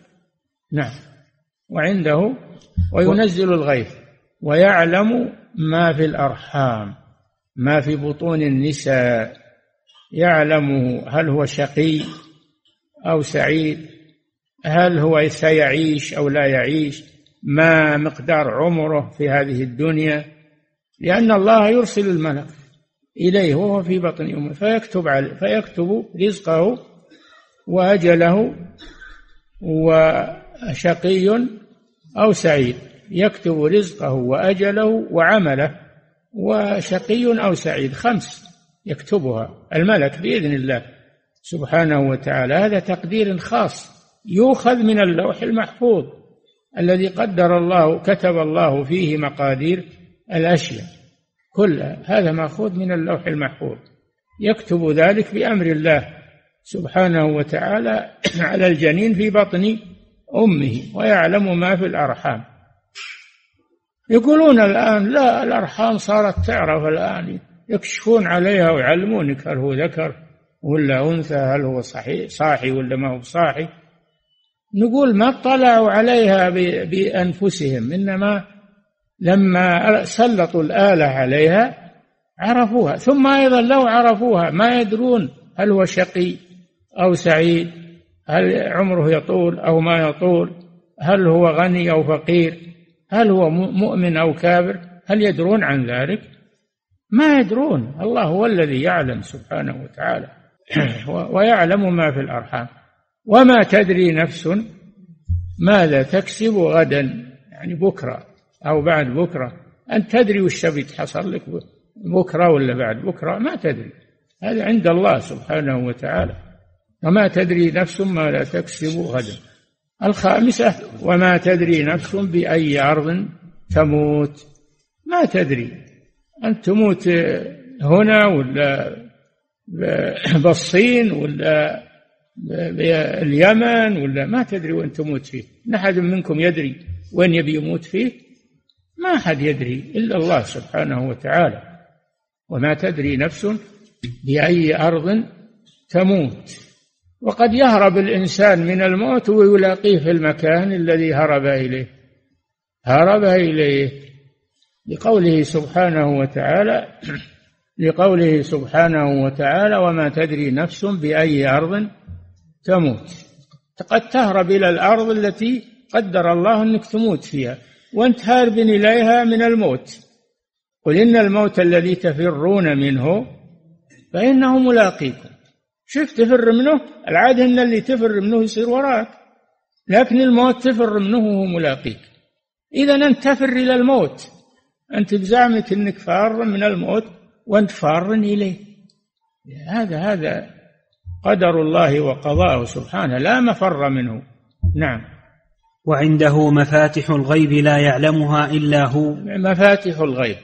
نعم. وعنده وينزل الغيث ويعلم ما في الأرحام ما في بطون النساء يعلمه هل هو شقي أو سعيد هل هو سيعيش أو لا يعيش ما مقدار عمره في هذه الدنيا لأن الله يرسل الملك إليه وهو في بطن أمه فيكتب عليه فيكتب رزقه وأجله وشقي أو سعيد. يكتب رزقه وأجله وعمله وشقي أو سعيد. خمس يكتبها الملك بإذن الله. سبحانه وتعالى هذا تقدير خاص يؤخذ من اللوح المحفوظ الذي قدر الله كتب الله فيه مقادير الأشياء كلها. هذا مأخوذ من اللوح المحفوظ. يكتب ذلك بأمر الله سبحانه وتعالى على الجنين في بطن أمه ويعلم ما في الأرحام. يقولون الآن لا الأرحام صارت تعرف الآن يكشفون عليها ويعلمونك هل هو ذكر ولا أنثى هل هو صحيح صاحي ولا ما هو صاحي. نقول ما اطلعوا عليها بأنفسهم إنما لما سلطوا الآلة عليها عرفوها. ثم أيضا لو عرفوها ما يدرون هل هو شقي أو سعيد. هل عمره يطول أو ما يطول؟ هل هو غني أو فقير؟ هل هو مؤمن أو كافر؟ هل يدرون عن ذلك؟ ما يدرون. الله هو الذي يعلم سبحانه وتعالى. ويعلم ما في الأرحام. وما تدري نفس ماذا تكسب غدا. يعني بكرة أو بعد بكرة. أن تدري وش بيتحصل لك بكرة ولا بعد بكرة؟ ما تدري. هذا عند الله سبحانه وتعالى. وما تدري نفس ماذا تكسب غدا. الخامسة وما تدري نفس بأي أرض تموت. ما تدري. أن تموت هنا ولا بالصين ولا باليمن ولا ما تدري وين تموت فيه. ما أحد منكم يدري وين يبي يموت فيه؟ ما أحد يدري إلا الله سبحانه وتعالى. وما تدري نفس بأي أرض تموت. وقد يهرب الإنسان من الموت ويلاقيه في المكان الذي هرب إليه. هرب إليه لقوله سبحانه وتعالى لقوله سبحانه وتعالى وما تدري نفس بأي أرض تموت. قد تهرب إلى الأرض التي قدر الله أنك تموت فيها وأنت هارب إليها من الموت. قل إن الموت الذي تفرون منه فإنه ملاقيكم. شوف تفر منه العادة أن اللي تفر منه يصير وراك. لكن الموت تفر منه وهو ملاقيك. إذا أنت تفر إلى الموت. أنت بزعمك أنك فار من الموت وأنت فار إليه. هذا هذا قدر الله وقضاءه سبحانه. لا مفر منه. نعم. وعنده مفاتح الغيب لا يعلمها إلا هو. مفاتح الغيب.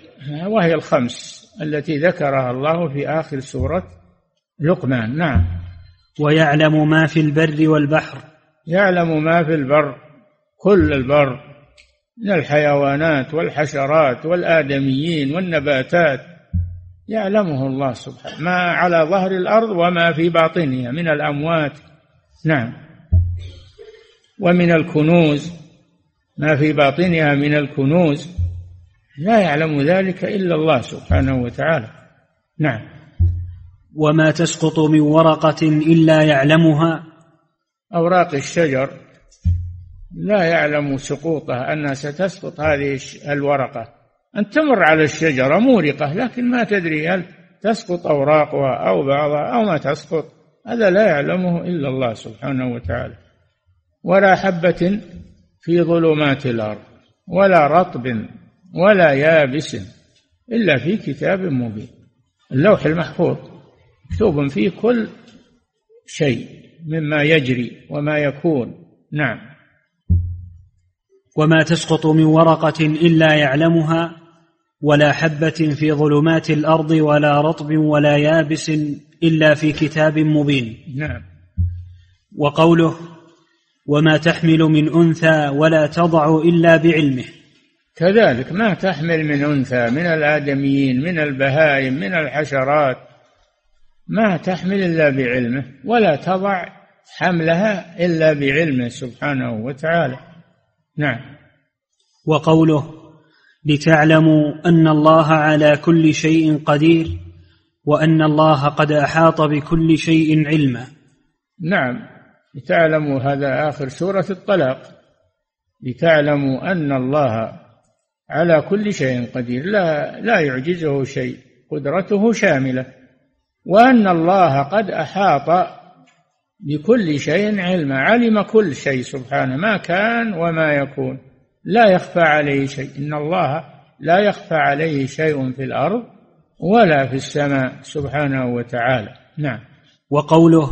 وهي الخمس التي ذكرها الله في آخر سورة لقمان نعم. ويعلم ما في البر والبحر. يعلم ما في البر كل البر. من الحيوانات والحشرات والآدميين والنباتات. يعلمه الله سبحانه. ما على ظهر الأرض وما في باطنها من الأموات. نعم. ومن الكنوز ما في باطنها من الكنوز. لا يعلم ذلك إلا الله سبحانه وتعالى. نعم. وما تسقط من ورقة إلا يعلمها. أوراق الشجر لا يعلم سقوطها أنها ستسقط هذه الورقة. أن تمر على الشجرة مورقة لكن ما تدري هل تسقط أوراقها أو بعضها أو ما تسقط. هذا لا يعلمه إلا الله سبحانه وتعالى. ولا حبة في ظلمات الأرض ولا رطب ولا يابس إلا في كتاب مبين. اللوح المحفوظ. مكتوب فيه كل شيء مما يجري وما يكون. نعم. وما تسقط من ورقة إلا يعلمها ولا حبة في ظلمات الأرض ولا رطب ولا يابس إلا في كتاب مبين. نعم. وقوله وما تحمل من أنثى ولا تضع إلا بعلمه. كذلك ما تحمل من أنثى من الآدميين من البهائم من الحشرات ما تحمل إلا بعلمه ولا تضع حملها إلا بعلمه سبحانه وتعالى. نعم. وقوله لتعلموا أن الله على كل شيء قدير وأن الله قد أحاط بكل شيء علما. نعم. لتعلموا هذا آخر سورة الطلاق. لتعلموا أن الله على كل شيء قدير لا لا يعجزه شيء قدرته شاملة. وأن الله قد أحاط بكل شيء علما. علم كل شيء سبحانه ما كان وما يكون. لا يخفى عليه شيء. إن الله لا يخفى عليه شيء في الأرض ولا في السماء سبحانه وتعالى. نعم. وقوله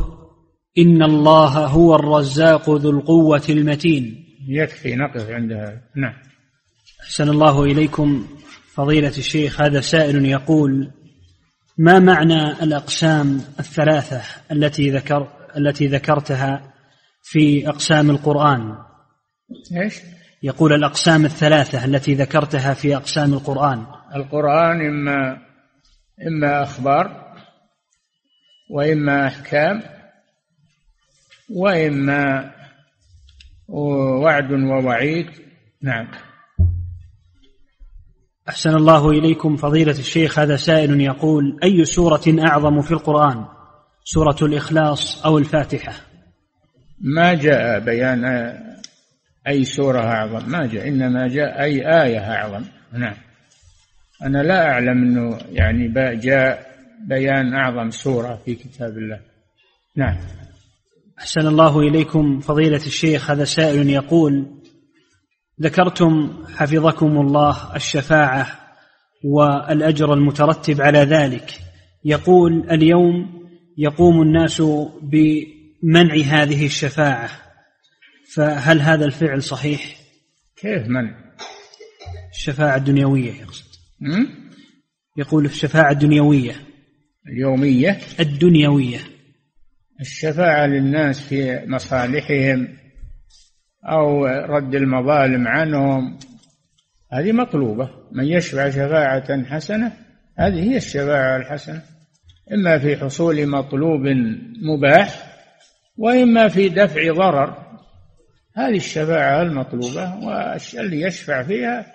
إن الله هو الرزاق ذو القوة المتين. يكفي نقف عند هذا. نعم. أحسن الله إليكم. فضيلة الشيخ هذا سائل يقول ما معنى الأقسام الثلاثة التي ذكر التي ذكرتها في أقسام القرآن؟ إيش؟ يقول الأقسام الثلاثة التي ذكرتها في أقسام القرآن. القرآن إما إما أخبار وإما أحكام وإما وعد ووعيد. نعم. أحسن الله إليكم فضيلة الشيخ هذا سائل يقول أي سورة أعظم في القرآن؟ سورة الإخلاص أو الفاتحة؟ ما جاء بيان أي سورة أعظم ما جاء إنما جاء أي آية أعظم. نعم. أنا لا أعلم أنه يعني جاء بيان أعظم سورة في كتاب الله. نعم. أحسن الله إليكم فضيلة الشيخ هذا سائل يقول ذكرتم حفظكم الله الشفاعة والأجر المترتب على ذلك. يقول اليوم يقوم الناس بمنع هذه الشفاعة. فهل هذا الفعل صحيح؟ كيف من؟ الشفاعة الدنيوية يقصد يقول الشفاعة الدنيوية. اليومية؟ الدنيوية. الشفاعة للناس في مصالحهم أو رد المظالم عنهم. هذه مطلوبة. من يشفع شفاعة حسنة هذه هي الشفاعة الحسنة. إما في حصول مطلوب مباح وإما في دفع ضرر. هذه الشفاعة المطلوبة واللي يشفع فيها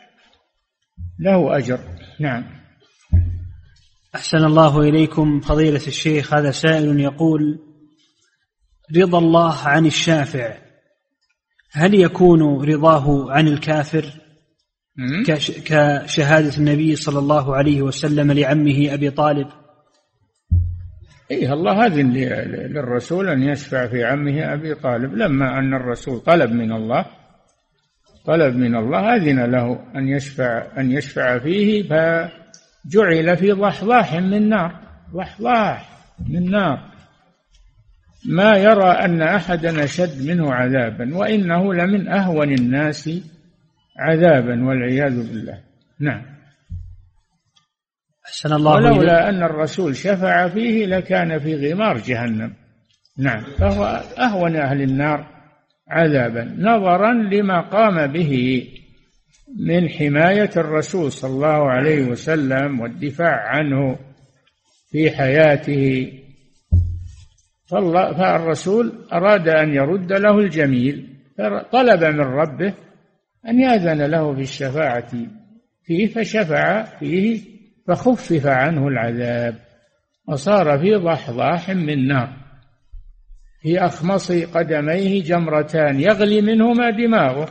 له أجر. نعم. أحسن الله إليكم فضيلة الشيخ. هذا سائل يقول رضا الله عن الشافع. هل يكون رضاه عن الكافر كشهادة النبي صلى الله عليه وسلم لعمه أبي طالب؟ إيه الله أذن للرسول أن يشفع في عمه أبي طالب. لما أن الرسول طلب من الله طلب من الله أذن له أن يشفع أن يشفع فيه فجعل في ضحضاح من نار ضحضاح من نار. ما يرى أن أحدا أشد منه عذابا وإنه لمن أهون الناس عذابا والعياذ بالله. نعم. أحسن الله ولولا أن الرسول شفع فيه لكان في غمار جهنم. نعم. فهو أهون أهل النار عذابا. نظرا لما قام به من حماية الرسول صلى الله عليه وسلم والدفاع عنه في حياته فالرسول أراد أن يرد له الجميل فطلب من ربه أن يأذن له في الشفاعة فيه فشفع فيه فخفف عنه العذاب وصار في ضحضاح من نار. في أخمص قدميه جمرتان يغلي منهما دماغه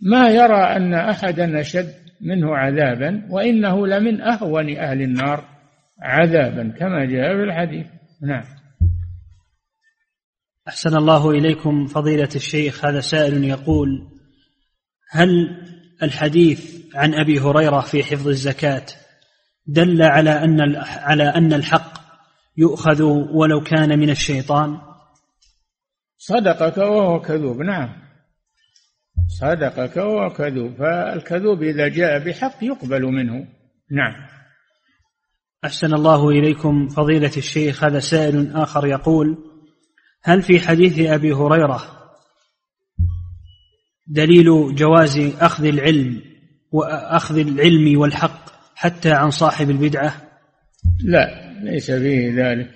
ما يرى أن أحدا أشد منه عذابا وإنه لمن أهون أهل النار عذابا كما جاء في الحديث. نعم. أحسن الله إليكم فضيلة الشيخ هذا سائل يقول هل الحديث عن أبي هريرة في حفظ الزكاة دل على أن على أن الحق يؤخذ ولو كان من الشيطان؟ صدقك وهو كذوب نعم. صدقك وهو كذوب فالكذوب إذا جاء بحق يقبل منه نعم. أحسن الله إليكم فضيلة الشيخ هذا سائل آخر يقول هل في حديث أبي هريرة دليل جواز أخذ العلم واخذ العلم والحق حتى عن صاحب البدعة؟ لا ليس فيه ذلك.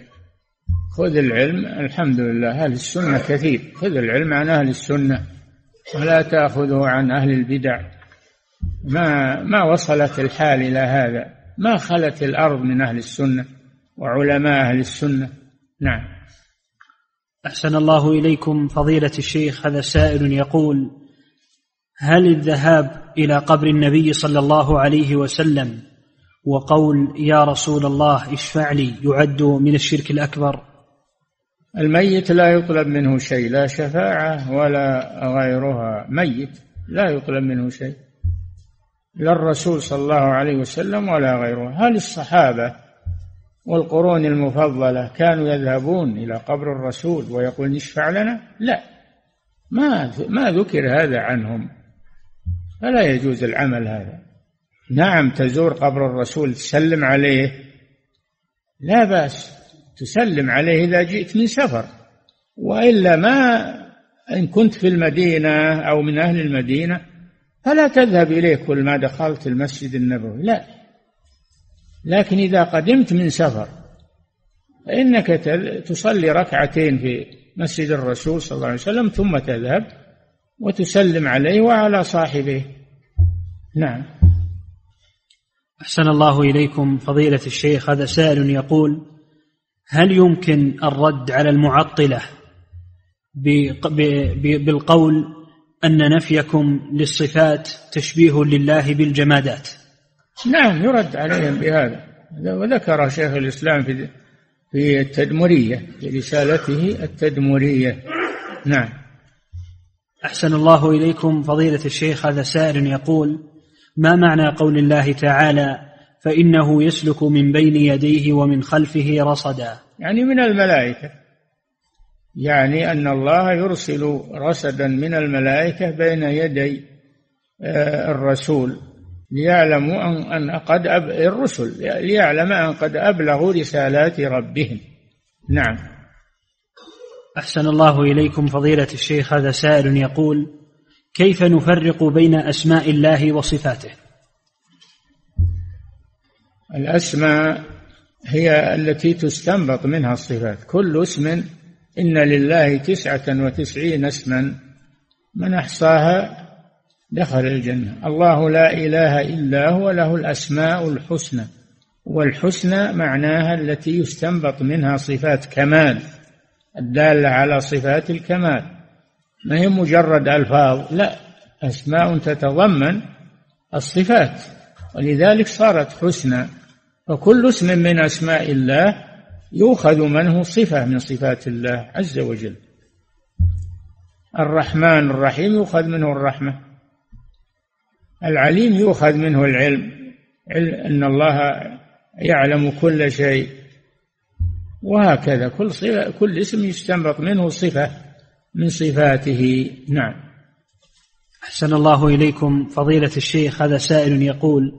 خذ العلم الحمد لله أهل السنة كثير. خذ العلم عن أهل السنة ولا تأخذه عن أهل البدع. ما ما وصلت الحال إلى هذا؟ ما خلت الأرض من أهل السنة وعلماء أهل السنة؟ نعم. أحسن الله إليكم فضيلة الشيخ هذا سائل يقول هل الذهاب إلى قبر النبي صلى الله عليه وسلم وقول يا رسول الله اشفع لي يعد من الشرك الأكبر؟ الميت لا يطلب منه شيء لا شفاعة ولا غيرها. ميت لا يطلب منه شيء لا الرسول صلى الله عليه وسلم ولا غيره. هل الصحابة والقرون المفضلة كانوا يذهبون إلى قبر الرسول ويقول اشفع لنا؟ لا. ما ما ذكر هذا عنهم. فلا يجوز العمل هذا. نعم تزور قبر الرسول تسلم عليه. لا بأس تسلم عليه إذا جئت من سفر. وإلا ما إن كنت في المدينة أو من أهل المدينة فلا تذهب إليه كل ما دخلت المسجد النبوي. لا. لكن إذا قدمت من سفر فإنك تصلي ركعتين في مسجد الرسول صلى الله عليه وسلم ثم تذهب وتسلم عليه وعلى صاحبه. نعم. أحسن الله إليكم فضيلة الشيخ هذا سائل يقول هل يمكن الرد على المعطلة بالقول أن نفيكم للصفات تشبيه لله بالجمادات؟ نعم يرد عليهم بهذا. وذكر شيخ الإسلام في في التدمرية في رسالته التدمرية. نعم. أحسن الله إليكم فضيلة الشيخ هذا سائل يقول ما معنى قول الله تعالى فإنه يسلك من بين يديه ومن خلفه رصدا؟ يعني من الملائكة. يعني أن الله يرسل رصدا من الملائكة بين يدي آه، الرسول. ليعلموا أن قد أب... الرسل ليعلم أن قد أبلغوا رسالات ربهم. نعم. أحسن الله إليكم فضيلة الشيخ هذا سائل يقول كيف نفرق بين أسماء الله وصفاته؟ الأسماء هي التي تستنبط منها الصفات. كل اسم إن لله تسعة وتسعين اسما من أحصاها دخل الجنة. الله لا إله إلا هو له الأسماء الحسنى. والحسنى معناها التي يستنبط منها صفات كمال الدالة على صفات الكمال. ما هي مجرد ألفاظ؟ لا أسماء تتضمن الصفات. ولذلك صارت حسنى. فكل اسم من أسماء الله يؤخذ منه صفة من صفات الله عز وجل. الرحمن الرحيم يؤخذ منه الرحمة. العليم يؤخذ منه العلم أن الله يعلم كل شيء. وهكذا كل صفة كل اسم يستنبط منه صفة من صفاته. نعم. أحسن الله إليكم. فضيلة الشيخ هذا سائل يقول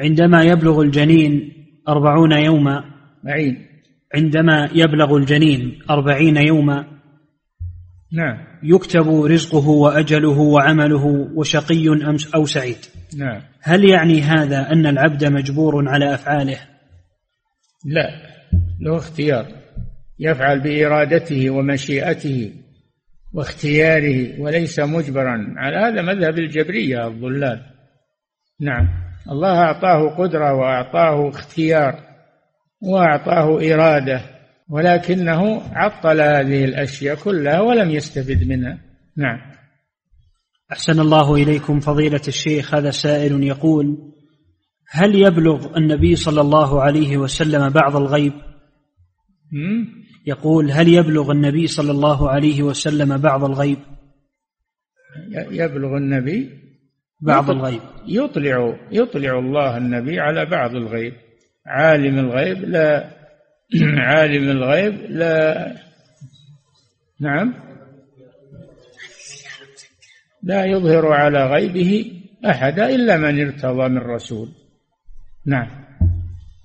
عندما يبلغ الجنين أربعون يوما معين. عندما يبلغ الجنين أربعين يوما نعم. يكتب رزقه وأجله وعمله وشقي أو سعيد. نعم. هل يعني هذا أن العبد مجبور على أفعاله؟ لا. له اختيار. يفعل بإرادته ومشيئته واختياره وليس مجبرا. على هذا مذهب الجبرية الضلال. نعم. الله أعطاه قدرة وأعطاه اختيار وأعطاه إرادة ولكنه عطل هذه الأشياء كلها ولم يستفد منها. نعم. أحسن الله إليكم فضيلة الشيخ هذا سائل يقول هل يبلغ النبي صلى الله عليه وسلم بعض الغيب؟ يقول هل يبلغ النبي صلى الله عليه وسلم بعض الغيب؟ يبلغ النبي؟ بعض الغيب. يطلع يطلع الله النبي على بعض الغيب. عالم الغيب لا عالم الغيب لا. نعم. لا يظهر على غيبه احدا إلا من ارتضى من رسول. نعم.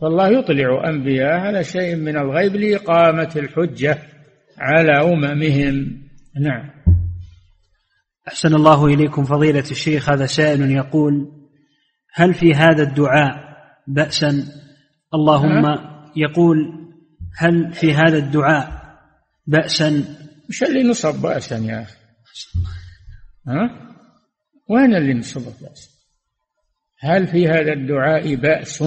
فالله يطلع أنبياء على شيء من الغيب لإقامة الحجة على أممهم. نعم. أحسن الله إليكم فضيلة الشيخ هذا سائل يقول هل في هذا الدعاء باسا؟ اللهم يقول هل في هذا الدعاء بأسا؟ وش اللي نصب بأسا يا أخي. ها؟ وين اللي نصب بأسا؟ هل في هذا الدعاء بأس؟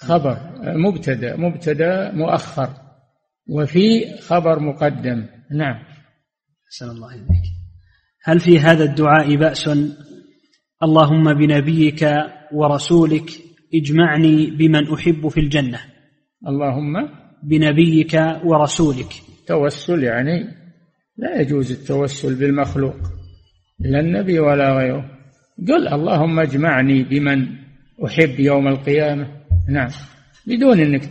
خبر مبتدأ مبتدأ مؤخر. وفي خبر مقدم. نعم. أحسن الله إليك. هل في هذا الدعاء بأس؟ اللهم بنبيك ورسولك اجمعني بمن أحب في الجنة. اللهم بنبيك ورسولك. توسل يعني لا يجوز التوسل بالمخلوق لا النبي ولا غيره. قل اللهم اجمعني بمن أحب يوم القيامة. نعم. بدون أنك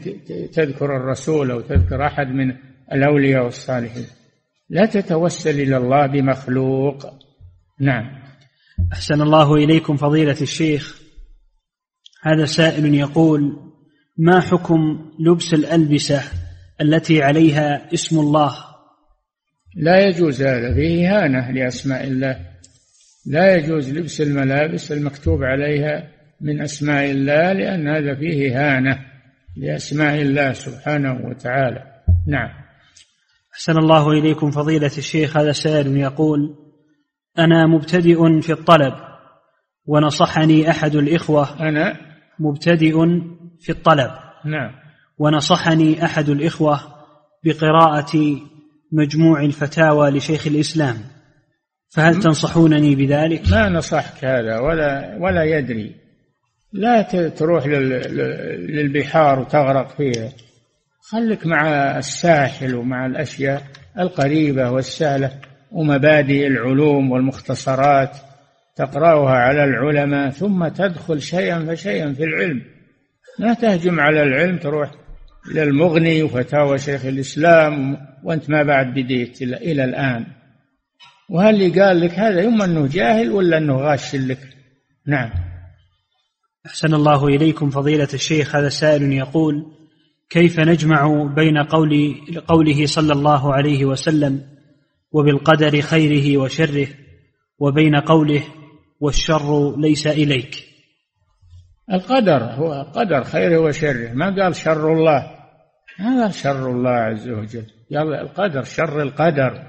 تذكر الرسول أو تذكر أحد من الأولياء والصالحين. لا تتوسل إلى الله بمخلوق. نعم. أحسن الله إليكم فضيلة الشيخ. هذا سائل يقول ما حكم لبس الألبسة التي عليها اسم الله؟ لا يجوز هذا فيه إهانة لأسماء الله. لا يجوز لبس الملابس المكتوب عليها من أسماء الله لأن هذا فيه إهانة لأسماء الله سبحانه وتعالى. نعم. أحسن الله إليكم فضيلة الشيخ هذا سائل يقول أنا مبتدئ في الطلب ونصحني أحد الإخوة. أنا؟ مبتدئ في الطلب. نعم. ونصحني أحد الإخوة بقراءة مجموع الفتاوى لشيخ الإسلام. فهل تنصحونني بذلك؟ ما نصحك هذا ولا ولا يدري. لا تروح للبحار وتغرق فيها. خلك مع الساحل ومع الأشياء القريبة والسهلة ومبادئ العلوم والمختصرات. تقرأها على العلماء ثم تدخل شيئا فشيئا في العلم. ما تهجم على العلم تروح إلى المغني وفتاوى شيخ الإسلام وأنت ما بعد بديت إلى الآن. وهل اللي قال لك هذا يما أنه جاهل ولا أنه غاش لك؟ نعم. أحسن الله إليكم فضيلة الشيخ هذا سائل يقول كيف نجمع بين قول قوله صلى الله عليه وسلم وبالقدر خيره وشره وبين قوله والشر ليس إليك؟ القدر هو قدر خيره وشره. ما قال شر الله. ما قال شر الله عز وجل. يلا القدر شر القدر.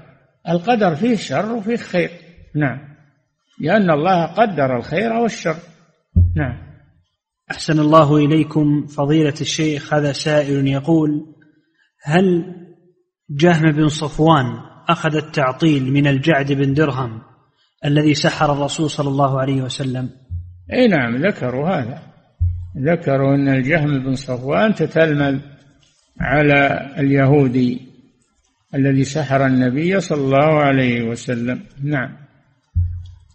القدر فيه شر وفيه خير. نعم. لأن الله قدر الخير والشر. نعم. أحسن الله إليكم فضيلة الشيخ. هذا سائل يقول هل جهم بن صفوان أخذ التعطيل من الجعد بن درهم الذي سحر الرسول صلى الله عليه وسلم؟ أي نعم ذكروا هذا. ذكروا أن الجهم بن صفوان تتلمذ على اليهودي الذي سحر النبي صلى الله عليه وسلم. نعم.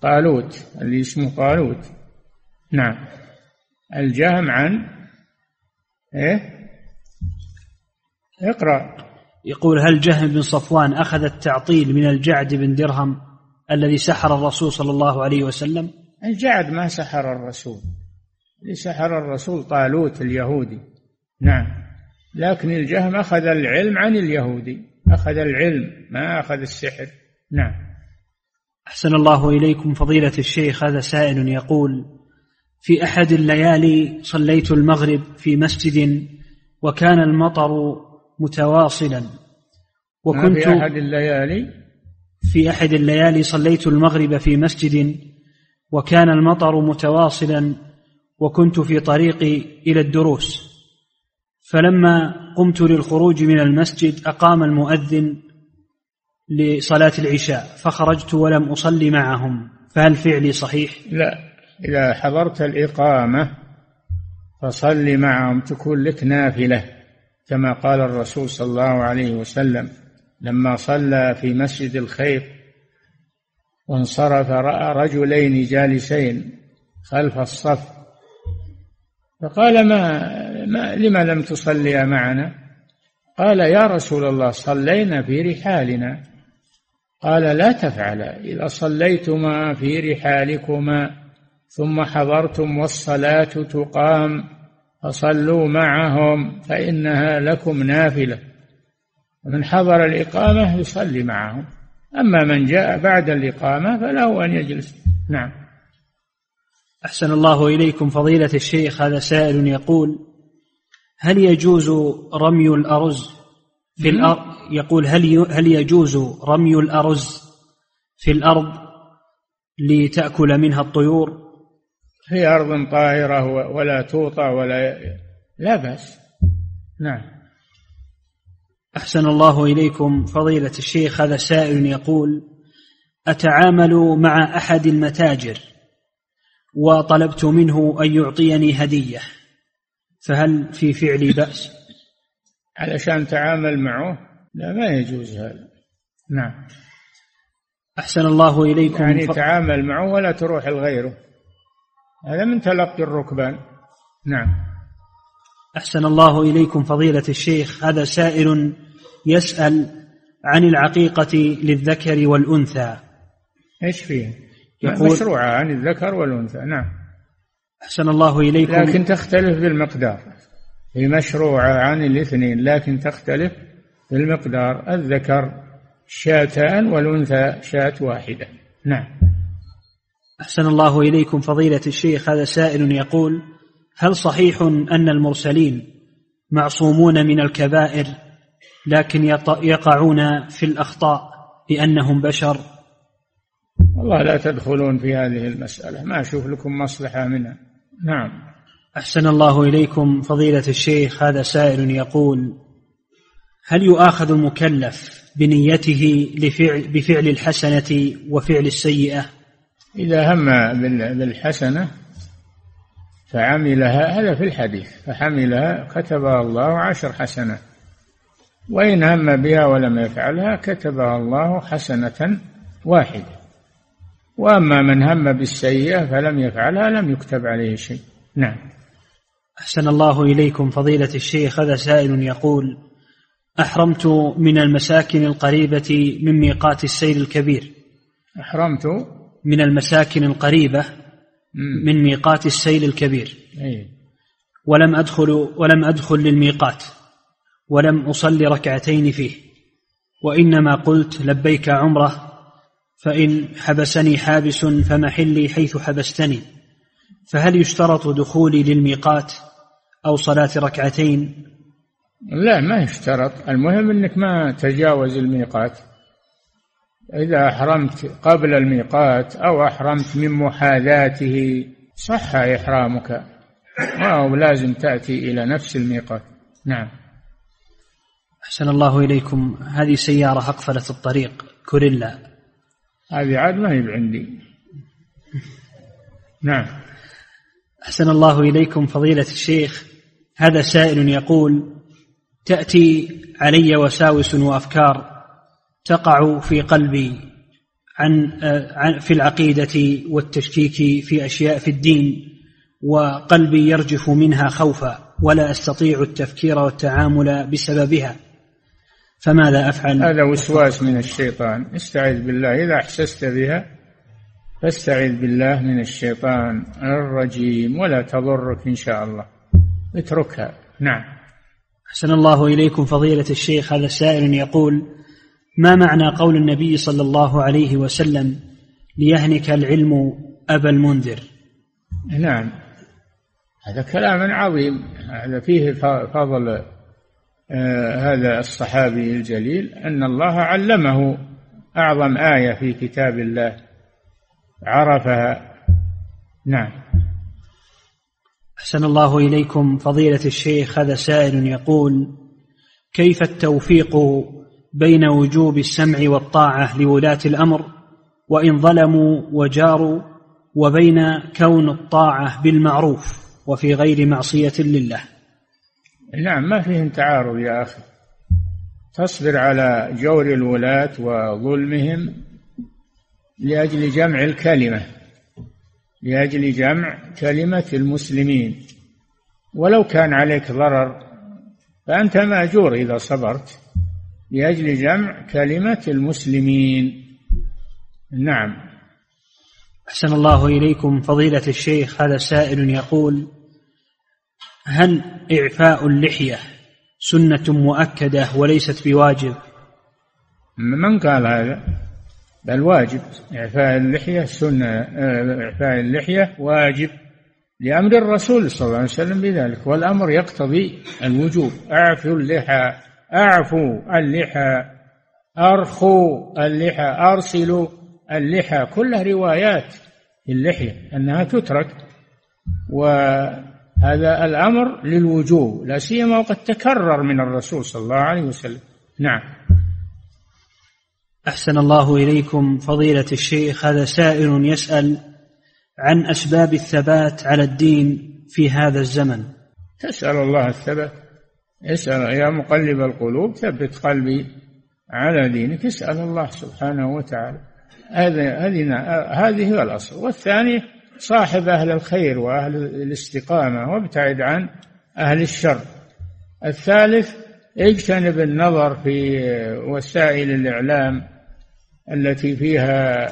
قالوت اللي اسمه قالوت. نعم. الجهم عن إيه؟ اقرأ. يقول هل جهم بن صفوان أخذ التعطيل من الجعد بن درهم الذي سحر الرسول صلى الله عليه وسلم؟ الجعد ما سحر الرسول. سحر الرسول طالوت اليهودي. نعم. لكن الجهم أخذ العلم عن اليهودي. أخذ العلم ما أخذ السحر. نعم. أحسن الله إليكم فضيلة الشيخ هذا سائل يقول في أحد الليالي صليت المغرب في مسجد وكان المطر متواصلا. وكنت في أحد الليالي؟ في أحد الليالي صليت المغرب في مسجد وكان المطر متواصلا. وكنت في طريقي إلى الدروس. فلما قمت للخروج من المسجد أقام المؤذن لصلاة العشاء فخرجت ولم أصلي معهم. فهل فعلي صحيح؟ لا. إذا حضرت الإقامة فصل معهم تكون لك نافلة كما قال الرسول صلى الله عليه وسلم. لما صلى في مسجد الخير وانصرف رأى رجلين جالسين خلف الصف فقال ما, ما لما لم تصليا معنا؟ قال يا رسول الله صلينا في رحالنا. قال لا تفعلا إذا صليتما في رحالكما ثم حضرتم والصلاة تقام فصلوا معهم فإنها لكم نافلة. من حضر الإقامة يصلي معهم. أما من جاء بعد الإقامة فله أن يجلس. نعم. أحسن الله إليكم فضيلة الشيخ هذا سائل يقول هل يجوز رمي الأرز في الأرض؟ يقول هل هل يجوز رمي الأرز في الأرض لتأكل منها الطيور؟ في أرض طاهرة ولا توطى ولا لا بأس. نعم. أحسن الله إليكم فضيلة الشيخ هذا سائل يقول أتعامل مع أحد المتاجر وطلبت منه أن يعطيني هدية. فهل في فعلي بأس؟ علشان تعامل معه؟ لا ما يجوز هذا. نعم. أحسن الله إليكم يعني ف... تعامل معه ولا تروح لغيره. هذا من تلقي الركبان. نعم. أحسن الله إليكم فضيلة الشيخ. هذا سائل يسأل عن العقيقة للذكر والأنثى. إيش فيه؟ يقول مشروعة عن الذكر والأنثى. نعم. أحسن الله إليكم. لكن تختلف بالمقدار. هي مشروعة عن الاثنين لكن تختلف بالمقدار. الذكر شاتان والأنثى شاة واحدة. نعم. أحسن الله إليكم. فضيلة الشيخ هذا سائل يقول هل صحيح أن المرسلين معصومون من الكبائر لكن يقعون في الأخطاء لأنهم بشر؟ والله لا تدخلون في هذه المسألة. ما أشوف لكم مصلحة منها. نعم. أحسن الله إليكم فضيلة الشيخ. هذا سائل يقول هل يؤاخذ المكلف بنيته لفعل بفعل الحسنة وفعل السيئة؟ إذا هم بالحسنة فعملها هذا في الحديث فحملها كتبها الله عشر حسنات وإن هم بها ولم يفعلها كتبها الله حسنة واحدة. وأما من هم بالسيئة فلم يفعلها لم يكتب عليه شيء. نعم. أحسن الله إليكم فضيلة الشيخ هذا سائل يقول أحرمت من المساكن القريبة من ميقات السيل الكبير. أحرمت؟ من المساكن القريبة من ميقات السيل الكبير. ولم أدخل ولم أدخل للميقات ولم أصلي ركعتين فيه. وإنما قلت لبيك عمرة فإن حبسني حابس فمحلي حيث حبستني. فهل يشترط دخولي للميقات أو صلاة ركعتين؟ لا ما يشترط. المهم أنك ما تجاوز الميقات. إذا أحرمت قبل الميقات أو أحرمت من محاذاته صح إحرامك. أو لازم تأتي إلى نفس الميقات. نعم. أحسن الله إليكم. هذه سيارة أقفلت الطريق. كوريلا. هذه عاد ما هي عندي نعم. أحسن الله إليكم فضيلة الشيخ. هذا سائل يقول تأتي علي وساوس وأفكار تقع في قلبي عن في العقيدة والتشكيك في أشياء في الدين وقلبي يرجف منها خوفا ولا أستطيع التفكير والتعامل بسببها. فماذا أفعل؟ هذا وسواس من الشيطان. استعذ بالله. إذا أحسست بها فاستعذ بالله من الشيطان الرجيم ولا تضرك إن شاء الله. اتركها. نعم. أحسن الله إليكم فضيلة الشيخ. هذا سائل يقول ما معنى قول النبي صلى الله عليه وسلم ليهنك العلم أبا المنذر؟ نعم. هذا كلام عظيم. هذا فيه فضل هذا الصحابي الجليل أن الله علمه. أعظم آية في كتاب الله عرفها. نعم. أحسن الله إليكم. فضيلة الشيخ هذا سائل يقول كيف التوفيق بين وجوب السمع والطاعة لولاة الأمر وإن ظلموا وجاروا وبين كون الطاعة بالمعروف وفي غير معصية لله؟ نعم ما فيهم تعارض يا أخي. تصبر على جور الولاة وظلمهم لأجل جمع الكلمة لأجل جمع كلمة المسلمين. ولو كان عليك ضرر فأنت مأجور إذا صبرت لأجل جمع كلمة المسلمين. نعم. أحسن الله إليكم فضيلة الشيخ هذا سائل يقول هل إعفاء اللحية سنة مؤكدة وليست بواجب؟ من قال هذا؟ بل واجب. إعفاء اللحية سنة إعفاء اللحية واجب لأمر الرسول صلى الله عليه وسلم بذلك والأمر يقتضي الوجوب. أعفوا اللحى أعفوا اللحى أرخوا اللحى أرسلوا اللحى. كلها روايات اللحية أنها تترك وهذا الأمر للوجوب لا سيما وقد تكرر من الرسول صلى الله عليه وسلم. نعم. أحسن الله إليكم فضيلة الشيخ هذا سائل يسأل عن أسباب الثبات على الدين في هذا الزمن. تسأل الله الثبات. اسأل يا مقلب القلوب ثبت قلبي على دينك اسأل الله سبحانه وتعالى. هذا هذه هذه هو الأصل. والثاني صاحب أهل الخير وأهل الاستقامة وابتعد عن أهل الشر. الثالث اجتنب النظر في وسائل الإعلام التي فيها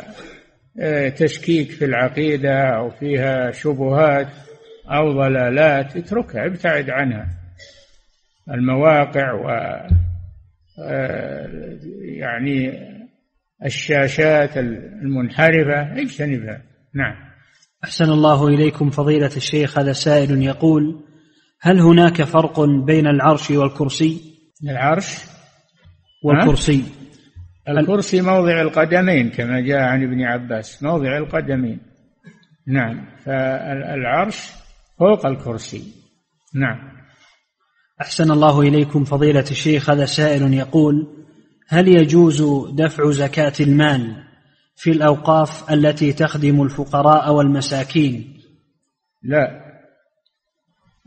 آه، تشكيك في العقيدة أو فيها شبهات أو ضلالات اتركها ابتعد عنها. المواقع و آه، يعني الشاشات المنحرفة اجتنبها. نعم. أحسن الله إليكم فضيلة الشيخ هذا سائل يقول هل هناك فرق بين العرش والكرسي؟ العرش؟ والكرسي. الكرسي موضع القدمين كما جاء عن ابن عباس موضع القدمين. نعم فالعرش فوق الكرسي. نعم. أحسن الله إليكم فضيلة الشيخ هذا سائل يقول هل يجوز دفع زكاة المال؟ في الأوقاف التي تخدم الفقراء والمساكين. لا.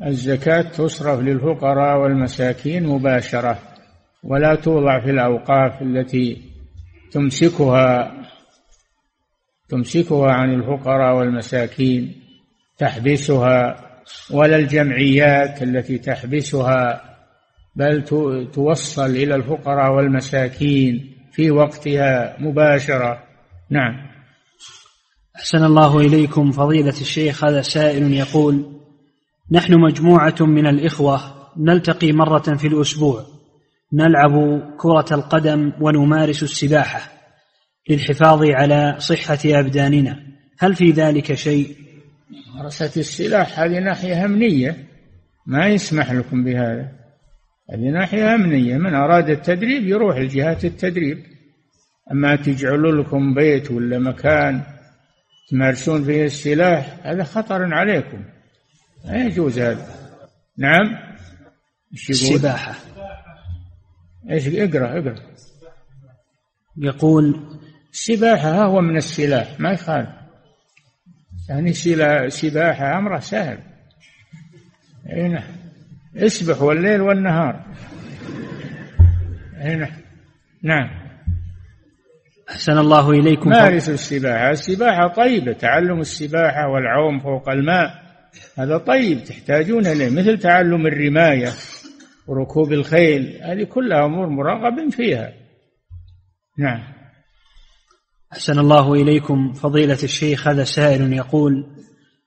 الزكاة تصرف للفقراء والمساكين مباشرة ولا توضع في الأوقاف التي تمسكها تمسكها عن الفقراء والمساكين تحبسها ولا الجمعيات التي تحبسها بل توصل إلى الفقراء والمساكين في وقتها مباشرة. نعم. أحسن الله إليكم فضيلة الشيخ هذا سائل يقول نحن مجموعة من الإخوة نلتقي مرة في الأسبوع نلعب كرة القدم ونمارس السباحة للحفاظ على صحة أبداننا. هل في ذلك شيء؟ ممارسة السلاح هذه ناحية أمنية. ما يسمح لكم بهذا. هذه ناحية أمنية. من أراد التدريب يروح لجهات التدريب. أما تجعلوا لكم بيت ولا مكان تمارسون فيه السلاح هذا خطر عليكم. لا يجوز هذا. نعم؟ السباحة. إيش اقرأ اقرأ. يقول السباحة هو من السلاح ما يخالف. يعني سباحة أمره سهل. هنا اسبح والليل والنهار. هنا نعم. أحسن الله إليكم. مارسوا السباحة؟ السباحة طيبة تعلم السباحة والعوم فوق الماء هذا طيب تحتاجون إليه مثل تعلم الرماية وركوب الخيل هذه كلها أمور مرغب فيها. نعم. أحسن الله إليكم. فضيلة الشيخ هذا سائل يقول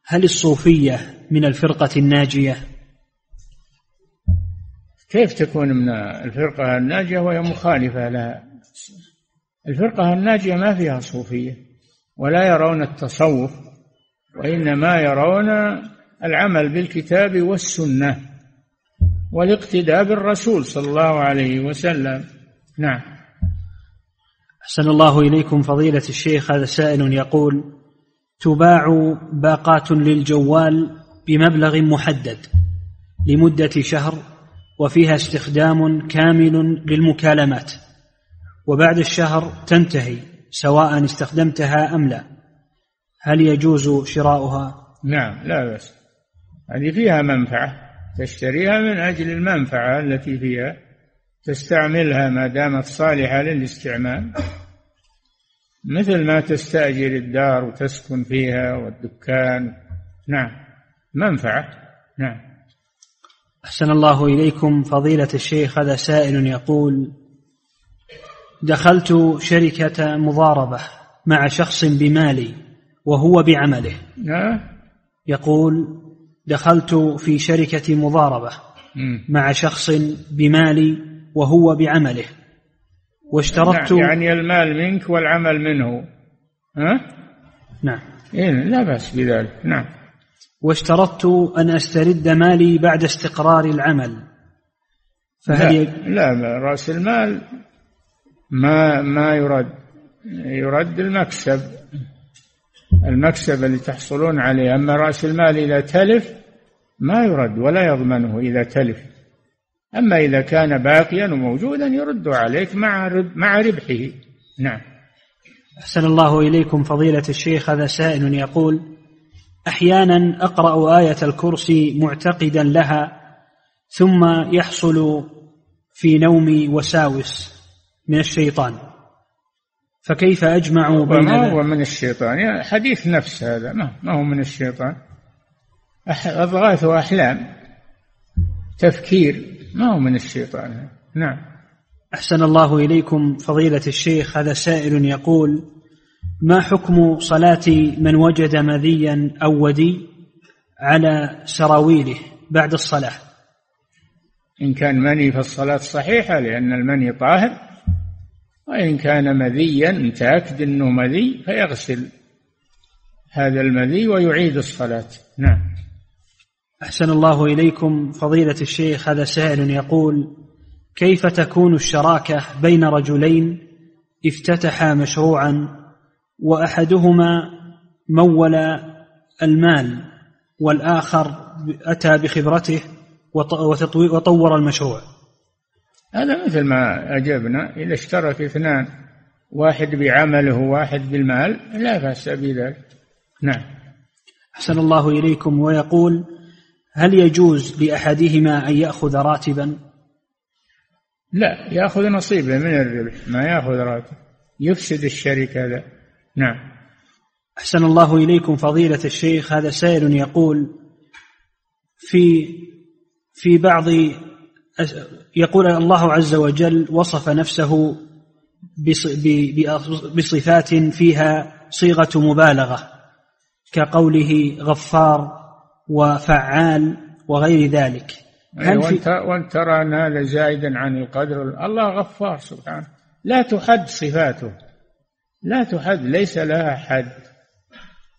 هل الصوفية من الفرقة الناجية؟ كيف تكون من الفرقة الناجية وهي مخالفة لها؟ الفرقة الناجية ما فيها صوفية ولا يرون التصوف وإنما يرون العمل بالكتاب والسنة والاقتداء بالرسول صلى الله عليه وسلم. نعم. أحسن الله إليكم فضيلة الشيخ هذا سائل يقول تباع باقات للجوال بمبلغ محدد لمدة شهر وفيها استخدام كامل للمكالمات. وبعد الشهر تنتهي سواء استخدمتها أم لا. هل يجوز شراؤها؟ نعم لا بأس. هذه فيها منفعة تشتريها من أجل المنفعة التي فيها تستعملها ما دامت صالحة للاستعمال. مثل ما تستأجر الدار وتسكن فيها والدكان. نعم منفعة. نعم. أحسن الله إليكم فضيلة الشيخ هذا سائل يقول دخلت شركة مضاربة مع شخص بمالي وهو بعمله. نعم يقول دخلت في شركة مضاربة مع شخص بمالي وهو بعمله. واشترطت نعم يعني المال منك والعمل منه. ها؟ نعم. إيه لا بأس بذلك. نعم. واشترطت أن أسترد مالي بعد استقرار العمل. فهل لا, لا رأس المال ما ما يرد يرد المكسب. المكسب اللي تحصلون عليه. أما رأس المال إذا تلف ما يرد ولا يضمنه إذا تلف. أما إذا كان باقيا وموجودا يرد عليك مع مع ربحه. نعم. أحسن الله إليكم فضيلة الشيخ. هذا سائل يقول أحيانا أقرأ آية الكرسي معتقدا لها ثم يحصل في نومي وساوس. من الشيطان. فكيف أجمع بين ما هو من الشيطان؟ يعني حديث نفس هذا. ما هو من الشيطان؟ أضغاث وأحلام. تفكير. ما هو من الشيطان؟ نعم. أحسن الله إليكم فضيلة الشيخ. هذا سائل يقول ما حكم صلاة من وجد مذيا أو ودي على سراويله بعد الصلاة؟ إن كان مني فالصلاة صحيحة لأن المني طاهر. وإن كان مذيا متأكد أنه مذي فيغسل هذا المذي ويعيد الصلاة. نعم. أحسن الله إليكم فضيلة الشيخ هذا سائل يقول كيف تكون الشراكة بين رجلين؟ افتتحا مشروعا وأحدهما مول المال والآخر أتى بخبرته وطور المشروع. هذا مثل ما أجبنا إذا اشترك اثنان واحد بعمله وواحد بالمال لا بأس بذلك. نعم. أحسن الله إليكم ويقول هل يجوز لأحدهما أن يأخذ راتبا؟ لا يأخذ نصيبه من الربح ما يأخذ راتب. يفسد الشركة هذا. نعم. أحسن الله إليكم فضيلة الشيخ هذا سائل يقول في في بعض يقول الله عز وجل وصف نفسه بصفات فيها صيغة مبالغة كقوله غفار وفعال وغير ذلك. هل وانت, وأنت ترى أن هذا زائدا عن القدر؟ الله غفار سبحانه. لا تحد صفاته. لا تحد ليس لها حد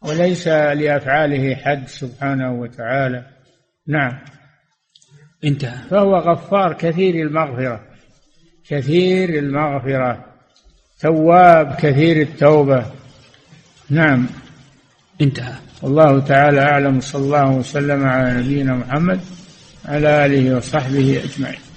وليس لأفعاله حد سبحانه وتعالى. نعم. انتهى. فهو غفار كثير المغفرة كثير المغفرة تواب كثير التوبة. نعم. انتهى. والله تعالى أعلم صلى الله وسلم على نبينا محمد على آله وصحبه أجمعين.